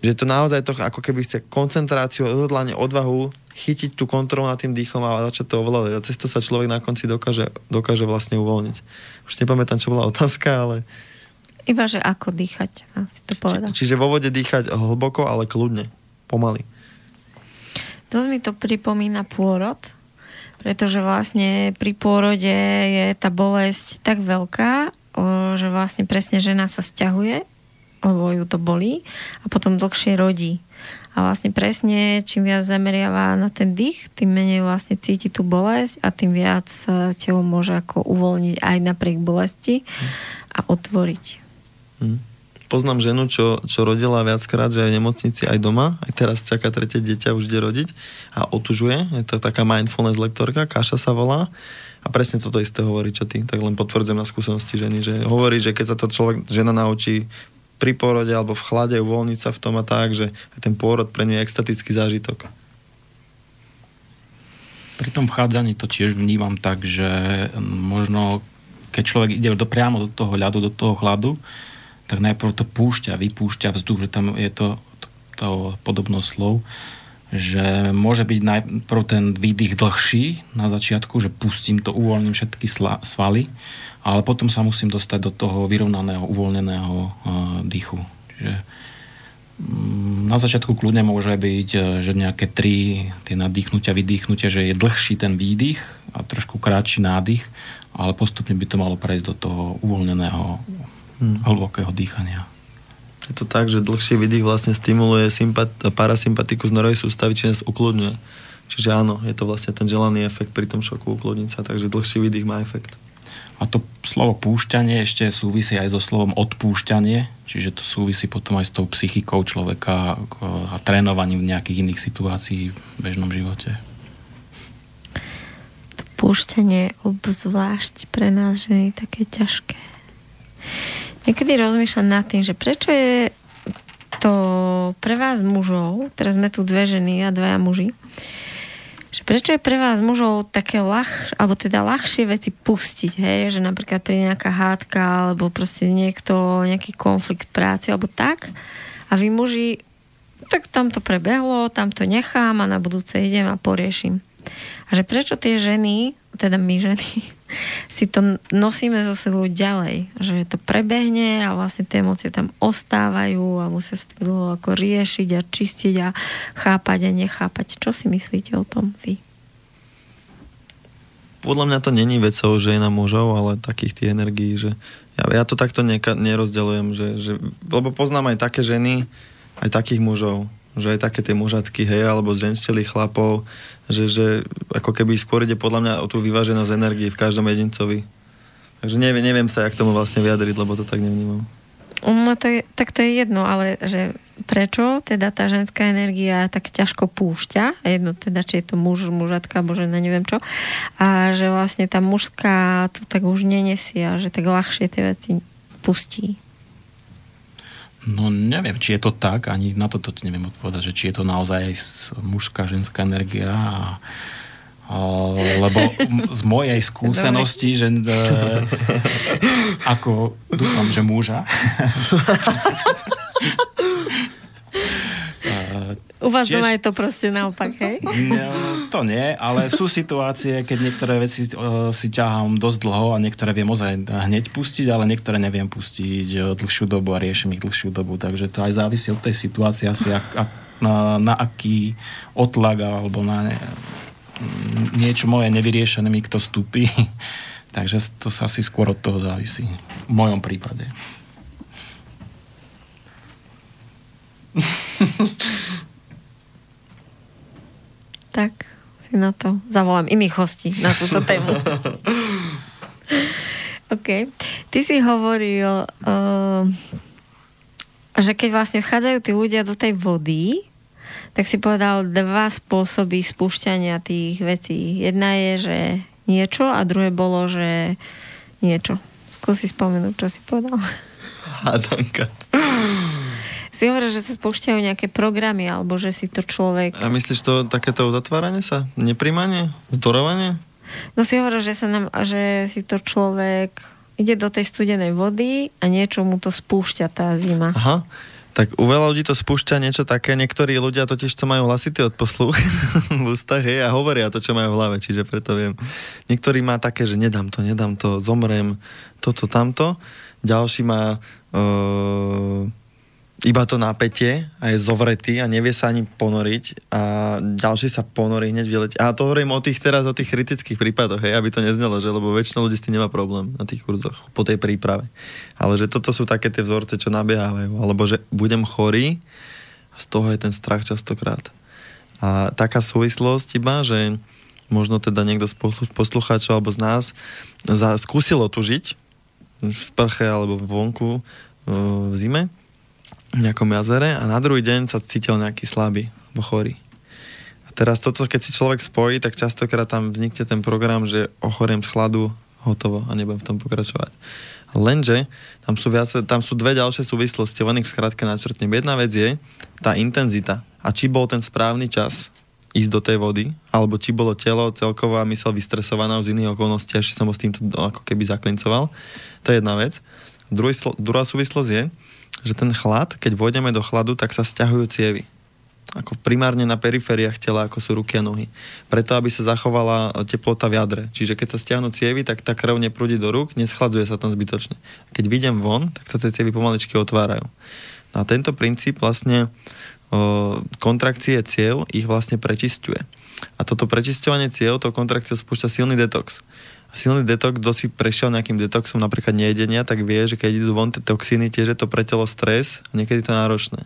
že to naozaj to ako keby chce koncentráciu, odhodlanie, odvahu, chytiť tú kontrolu nad tým dýchom a začať to ovládať. A cez to sa človek na konci dokáže, dokáže vlastne uvoľniť. Už nepamätám, čo bola otázka, ale... Iba, že ako dýchať, asi to povedal. Či, čiže vo vode dýchať hlboko, ale kľudne, pomaly. Dosť mi to pripomína pôrod, pretože vlastne pri pôrode je tá bolesť tak veľká, že vlastne presne žena sa stiahuje lebo ju to bolí a potom dlhšie rodí. A vlastne presne, čím viac zameriava na ten dých, tým menej vlastne cíti tú bolesť a tým viac telo môže ako uvoľniť aj napriek bolesti a otvoriť. Hmm. Poznám ženu, čo, čo rodila viackrát, že aj v nemocnici, aj doma. Aj teraz čaká tretie dieťa, už ide rodiť a otužuje. Je to taká mindfulness lektorka, Kaša sa volá. A presne toto isté hovorí, čo ty. Tak len potvrdzujem na skúsenosti ženy, že hovorí, že keď sa to človek, žena naučí pri pôrode alebo v chlade uvoľniť sa v tom a tak, že ten pôrod pre ňu je extatický zážitok. Pri tom vchádzaní to tiež vnímam tak, že možno keď človek ide do, priamo do toho ľadu, do toho chladu, tak najprv to púšťa, vypúšťa vzduch, že tam je to, to, to podobnosť slov, že môže byť najprv ten výdych dlhší na začiatku, že pustím to, uvoľním všetky svaly ale potom sa musím dostať do toho vyrovnaného, uvoľneného uh, dýchu. Čiže um, na začiatku kľudne môže byť, uh, že nejaké tri tie nadýchnutia, vydýchnutia, že je dlhší ten výdych a trošku krátší nádych, ale postupne by to malo prejsť do toho uvoľneného, hmm. hlbokého dýchania. Je to tak, že dlhší výdych vlastne stimuluje sympat- parasympatikus norovej sústavy, či nás ukludňuje. Čiže áno, je to vlastne ten želaný efekt pri tom šoku ukludniť sa, takže dlhší výdych má efekt. A to slovo púšťanie ešte súvisí aj so slovom odpúšťanie, čiže to súvisí potom aj s tou psychikou človeka a trénovaním v nejakých iných situácií v bežnom živote. To púšťanie obzvlášť pre nás ženy také ťažké. Niekedy rozmýšľam nad tým, že prečo je to pre vás mužov, teraz sme tu dve ženy a dvaja muži, že prečo je pre vás mužov také ľah, alebo teda ľahšie veci pustiť, hej, že napríklad pri nejaká hádka, alebo proste niekto, nejaký konflikt práci, alebo tak, a vy muži, tak tam to prebehlo, tam to nechám a na budúce idem a poriešim. A že prečo tie ženy, teda my ženy, <laughs> si to nosíme so sebou ďalej. Že to prebehne a vlastne tie emócie tam ostávajú a musia sa dlho ako riešiť a čistiť a chápať a nechápať. Čo si myslíte o tom vy? Podľa mňa to není vecou žien a mužov, ale takých tých energií, že ja, ja to takto neka, nerozdelujem, že, že, lebo poznám aj také ženy, aj takých mužov, že aj také tie mužatky, hej, alebo ženštelých chlapov, že, že ako keby skôr ide podľa mňa o tú vyváženosť energie v každom jedincovi. Takže neviem, neviem sa, jak tomu vlastne vyjadriť, lebo to tak nevnímam. No to je, tak to je jedno, ale že prečo teda tá ženská energia tak ťažko púšťa, jedno teda, či je to muž, mužatka, alebo žena, neviem čo, a že vlastne tá mužská to tak už nenesie a že tak ľahšie tie veci pustí. No neviem, či je to tak, ani na toto neviem odpovedať, že či je to naozaj aj mužská, ženská energia a, a, lebo z mojej <laughs> skúsenosti, že e, ako dúfam, že muža <laughs> U vás Tiež... doma je to proste naopak, hej? <laughs> No, to nie, ale sú situácie, keď niektoré veci uh, si ťahám dosť dlho a niektoré viem ozaj hneď pustiť, ale niektoré neviem pustiť uh, dlhšiu dobu a riešim ich dlhšiu dobu. Takže to aj závisí od tej situácie asi, ak, ak, na, na aký otlak alebo na ne, niečo moje nevyriešené mi kto stúpi. <laughs> Takže to sa asi skôr od toho závisí. V mojom prípade. <laughs> tak si na to zavolám iných hostí na túto tému. <laughs> OK. Ty si hovoril, uh, že keď vlastne vchádzajú tí ľudia do tej vody, tak si povedal dva spôsoby spúšťania tých vecí. Jedna je, že niečo a druhé bolo, že niečo. Skúsi spomenúť, čo si povedal. Hádanka. Si hovoril, že sa spúšťajú nejaké programy, alebo že si to človek... A myslíš to takéto zatváranie sa? Nepríjmanie? Zdorovanie? No si hovoril, že, sa nám, že si to človek ide do tej studenej vody a niečo mu to spúšťa tá zima. Aha. Tak u veľa ľudí to spúšťa niečo také, niektorí ľudia totiž to majú hlasitý odposluch <laughs> v ústach hej, a hovoria to, čo majú v hlave, čiže preto viem. Niektorý má také, že nedám to, nedám to, zomrem, toto, tamto. Ďalší má uh, iba to napätie a je zovretý a nevie sa ani ponoriť a ďalší sa ponorí hneď vyletí. A to hovorím o tých teraz, o tých kritických prípadoch, hej, aby to neznelo, že lebo väčšina ľudí s tým nemá problém na tých kurzoch po tej príprave. Ale že toto sú také tie vzorce, čo nabiehajú. Alebo že budem chorý a z toho je ten strach častokrát. A taká súvislosť iba, že možno teda niekto z poslucháčov alebo z nás skúsilo tu žiť v sprche alebo vonku v zime nejakom jazere a na druhý deň sa cítil nejaký slabý alebo chorý. A teraz toto, keď si človek spojí, tak častokrát tam vznikne ten program, že ochoriem z chladu, hotovo a nebudem v tom pokračovať. Lenže tam sú, viac, tam sú dve ďalšie súvislosti, len ich skrátke načrtnem. Jedna vec je tá intenzita a či bol ten správny čas ísť do tej vody, alebo či bolo telo, celková mysel vystresovaná z iných okolností, až som ho s týmto ako keby zaklincoval. To je jedna vec. Druhý, druhá súvislosť je, že ten chlad, keď vôjdeme do chladu, tak sa stiahujú cievy. Ako primárne na perifériách tela, ako sú ruky a nohy. Preto, aby sa zachovala teplota v jadre. Čiže keď sa stiahnu cievy, tak tá krv neprúdi do rúk, neschladzuje sa tam zbytočne. Keď vidím von, tak sa tie cievy pomaličky otvárajú. No a tento princíp vlastne o, kontrakcie ciev ich vlastne prečistuje. A toto prečisťovanie ciev, to kontrakciou spúšťa silný detox silný detox, kto si prešiel nejakým detoxom napríklad nejedenia, tak vie, že keď idú von tie toxíny, tiež je to pre telo stres a niekedy to náročné.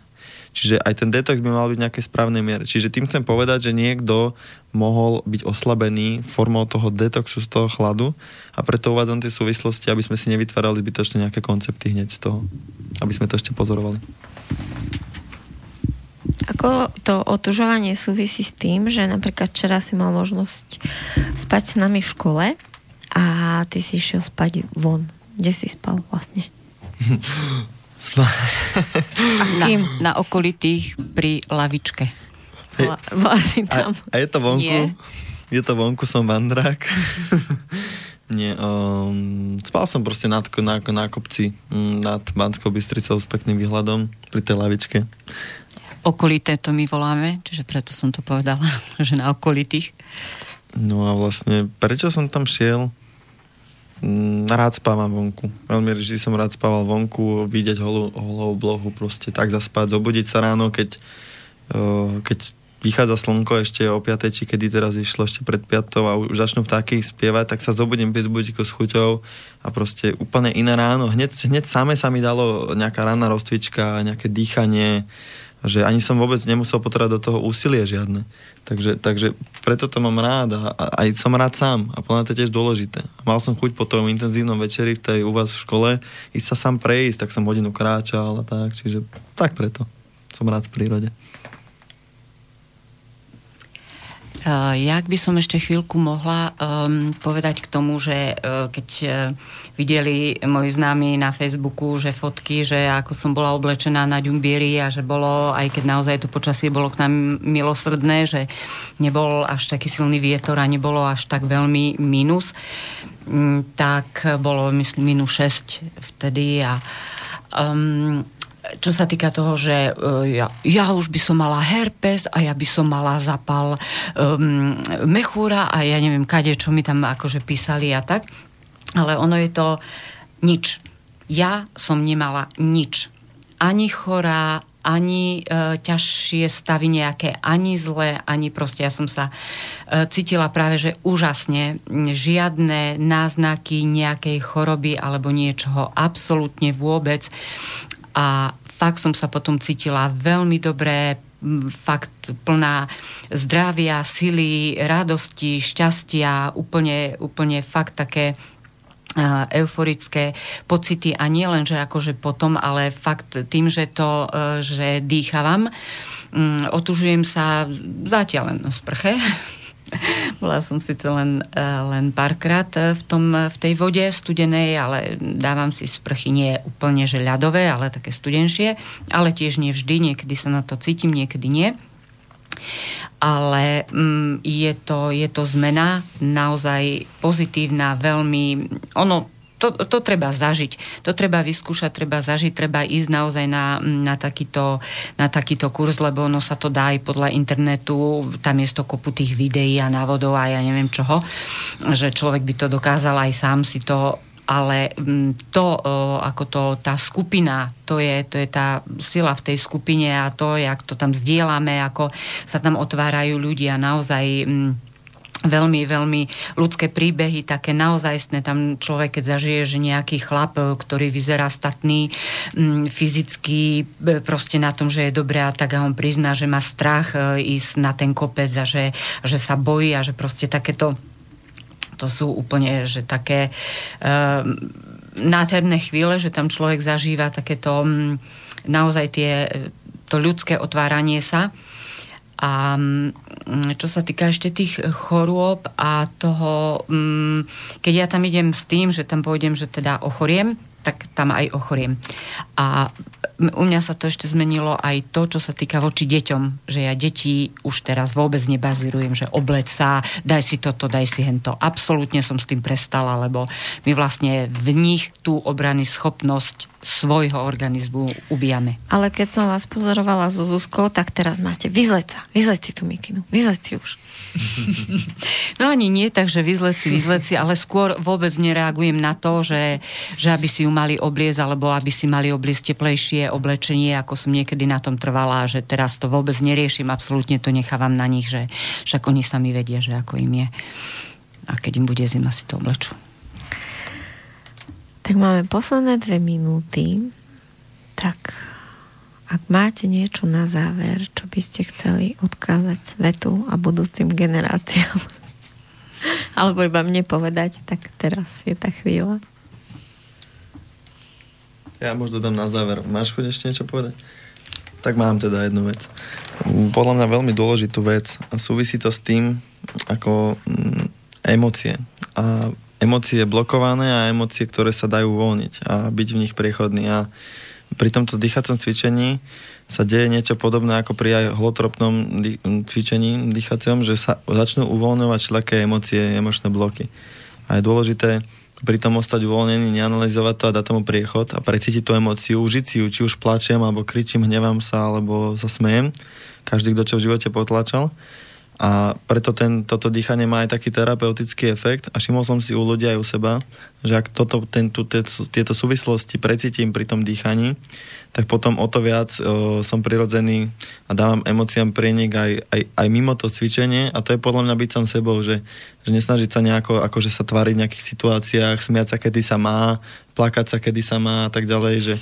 Čiže aj ten detox by mal byť v nejakej správnej miere. Čiže tým chcem povedať, že niekto mohol byť oslabený formou toho detoxu z toho chladu a preto uvádzam tie súvislosti, aby sme si nevytvárali zbytočne nejaké koncepty hneď z toho. Aby sme to ešte pozorovali. Ako to otužovanie súvisí s tým, že napríklad včera si mal možnosť spať s nami v škole a ty si išiel spať von. Kde si spal vlastne? <laughs> a s kým? Na, na okolitých pri lavičke. Bola si tam. A, a je to vonku? Nie. Je to vonku, som vandrák. <laughs> Nie, um, spal som proste na, na, na kopci mm, nad Banskou Bystricou s pekným výhľadom pri tej lavičke. Okolité to my voláme, čiže preto som to povedala, <laughs> že na okolitých. No a vlastne, prečo som tam šiel? Mm, rád spávam vonku. Veľmi vždy som rád spával vonku, vidieť holú, holú oblohu, proste tak zaspať, zobudiť sa ráno, keď, uh, keď vychádza slnko ešte o 5, či kedy teraz išlo ešte pred 5 a už začnú vtáky spievať, tak sa zobudím bez budíku s chuťou a proste úplne iné ráno. Hneď, hneď same sa mi dalo nejaká ranná rozcvička, nejaké dýchanie, že ani som vôbec nemusel potrebať do toho úsilie žiadne. Takže, takže preto to mám rád a, a aj som rád sám a podľa to je tiež dôležité. Mal som chuť po tom intenzívnom večeri v tej u vás v škole ísť sa sám prejsť, tak som hodinu kráčal a tak, čiže tak preto som rád v prírode. Jak by som ešte chvíľku mohla um, povedať k tomu, že uh, keď uh, videli moji známi na Facebooku, že fotky, že ako som bola oblečená na ďumbieri a že bolo, aj keď naozaj to počasie bolo k nám milosrdné, že nebol až taký silný vietor a nebolo až tak veľmi minus, um, tak bolo myslím minus 6 vtedy a um, čo sa týka toho, že uh, ja, ja už by som mala herpes a ja by som mala zapal um, mechúra a ja neviem kade, čo mi tam akože písali a tak. Ale ono je to nič. Ja som nemala nič. Ani chorá, ani e, ťažšie stavy nejaké, ani zlé, ani proste ja som sa e, cítila práve, že úžasne. Žiadne náznaky nejakej choroby alebo niečoho, absolútne vôbec a fakt som sa potom cítila veľmi dobre, fakt plná zdravia, sily, radosti, šťastia, úplne, úplne fakt také euforické pocity. A nie len, že akože potom, ale fakt tým, že to, e, že dýchavam, otužujem sa zatiaľ len na sprche, <laughs> <laughs> bola som síce len, eh, len párkrát eh, v, tom, v tej vode studenej, ale dávam si sprchy nie úplne že ľadové, ale také studenšie, ale tiež nie vždy, niekedy sa na to cítim, niekedy nie. Ale mm, je, to, je to zmena naozaj pozitívna, veľmi... Ono to, to treba zažiť. To treba vyskúšať, treba zažiť, treba ísť naozaj na, na, takýto, na takýto kurz, lebo ono sa to dá aj podľa internetu, tam je to kopu tých videí a návodov a ja neviem čoho, že človek by to dokázal aj sám si to ale to, ako to, tá skupina, to je, to je tá sila v tej skupine a to, jak to tam zdieľame, ako sa tam otvárajú ľudia naozaj veľmi, veľmi ľudské príbehy, také naozajstné. Tam človek, keď zažije, že nejaký chlap, e, ktorý vyzerá statný, m, fyzicky e, proste na tom, že je dobré a tak a on prizná, že má strach e, ísť na ten kopec a že, že sa bojí a že proste takéto to sú úplne, že také uh, nádherné chvíle, že tam človek zažíva takéto um, naozaj tie, to ľudské otváranie sa a mm, čo sa týka ešte tých chorôb a toho, mm, keď ja tam idem s tým, že tam pôjdem, že teda ochoriem, tak tam aj ochoriem. A u mňa sa to ešte zmenilo aj to, čo sa týka voči deťom, že ja deti už teraz vôbec nebazírujem, že obleď sa, daj si toto, daj si hento. Absolútne som s tým prestala, lebo my vlastne v nich tú obrany schopnosť svojho organizmu ubijame. Ale keď som vás pozorovala so Zuzkou, tak teraz máte vyzleť sa, vyzleť si tú mikinu, vyzleť si už. <laughs> No ani nie tak, že vyzleci, vyzleci, ale skôr vôbec nereagujem na to, že, že aby si ju mali obliecť, alebo aby si mali obliecť teplejšie oblečenie, ako som niekedy na tom trvala, že teraz to vôbec neriešim, absolútne to nechávam na nich, že však oni sami vedia, že ako im je. A keď im bude zima, si to oblečú. Tak máme posledné dve minúty. Tak ak máte niečo na záver, čo by ste chceli odkázať svetu a budúcim generáciám, <laughs> alebo iba mne povedať, tak teraz je tá chvíľa. Ja možno dám na záver. Máš chuť ešte niečo povedať? Tak mám teda jednu vec. Podľa mňa veľmi dôležitú vec a súvisí to s tým, ako mm, emócie. A emócie blokované a emócie, ktoré sa dajú uvoľniť a byť v nich priechodný. A pri tomto dýchacom cvičení sa deje niečo podobné ako pri aj holotropnom cvičení dýchacom, že sa začnú uvoľňovať všelijaké emócie, emočné bloky. A je dôležité pri tom ostať uvoľnený, neanalizovať to a dať tomu priechod a precítiť tú emóciu, užiť si ju, či už plačem, alebo kričím, hnevám sa, alebo sa smejem. Každý, kto čo v živote potlačal. A preto ten, toto dýchanie má aj taký terapeutický efekt. A všimol som si u ľudí aj u seba, že ak toto, ten, tu, tieto súvislosti precítim pri tom dýchaní, tak potom o to viac o, som prirodzený a dávam emóciám prienik aj, aj, aj mimo to cvičenie. A to je podľa mňa byť som sebou, že, že nesnažiť sa nejako akože sa tváriť v nejakých situáciách, smiať sa, kedy sa má, plakať sa, kedy sa má a tak ďalej, že,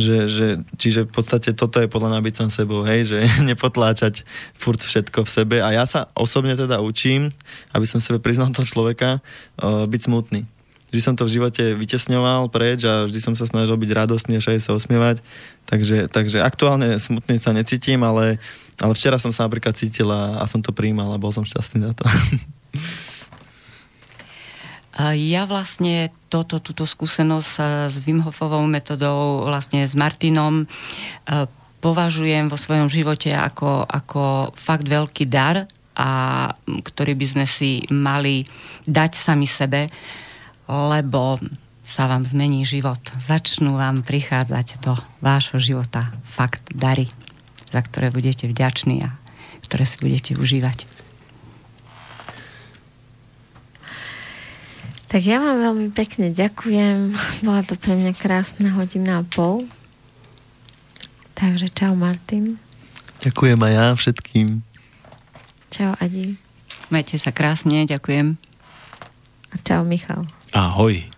že, že čiže v podstate toto je podľa mňa byť som sebou, hej, že <laughs> nepotláčať furt všetko v sebe. A ja sa osobne teda učím, aby som sebe priznal toho človeka, o, byť smutný. Vždy som to v živote vytesňoval preč a vždy som sa snažil byť radostný a aj sa osmievať. Takže, takže aktuálne smutný sa necítim, ale, ale včera som sa napríklad cítil a, som to príjmal a bol som šťastný za to. <laughs> Ja vlastne toto, túto skúsenosť s Wim Hofovou metodou, vlastne s Martinom, e, považujem vo svojom živote ako, ako fakt veľký dar, a ktorý by sme si mali dať sami sebe, lebo sa vám zmení život. Začnú vám prichádzať do vášho života fakt dary, za ktoré budete vďační a ktoré si budete užívať. Tak ja vám veľmi pekne ďakujem. Bola to pre mňa krásna hodina a pol. Takže čau Martin. Ďakujem aj ja všetkým. Čau Adi. Majte sa krásne, ďakujem. A čau Michal. Ahoj.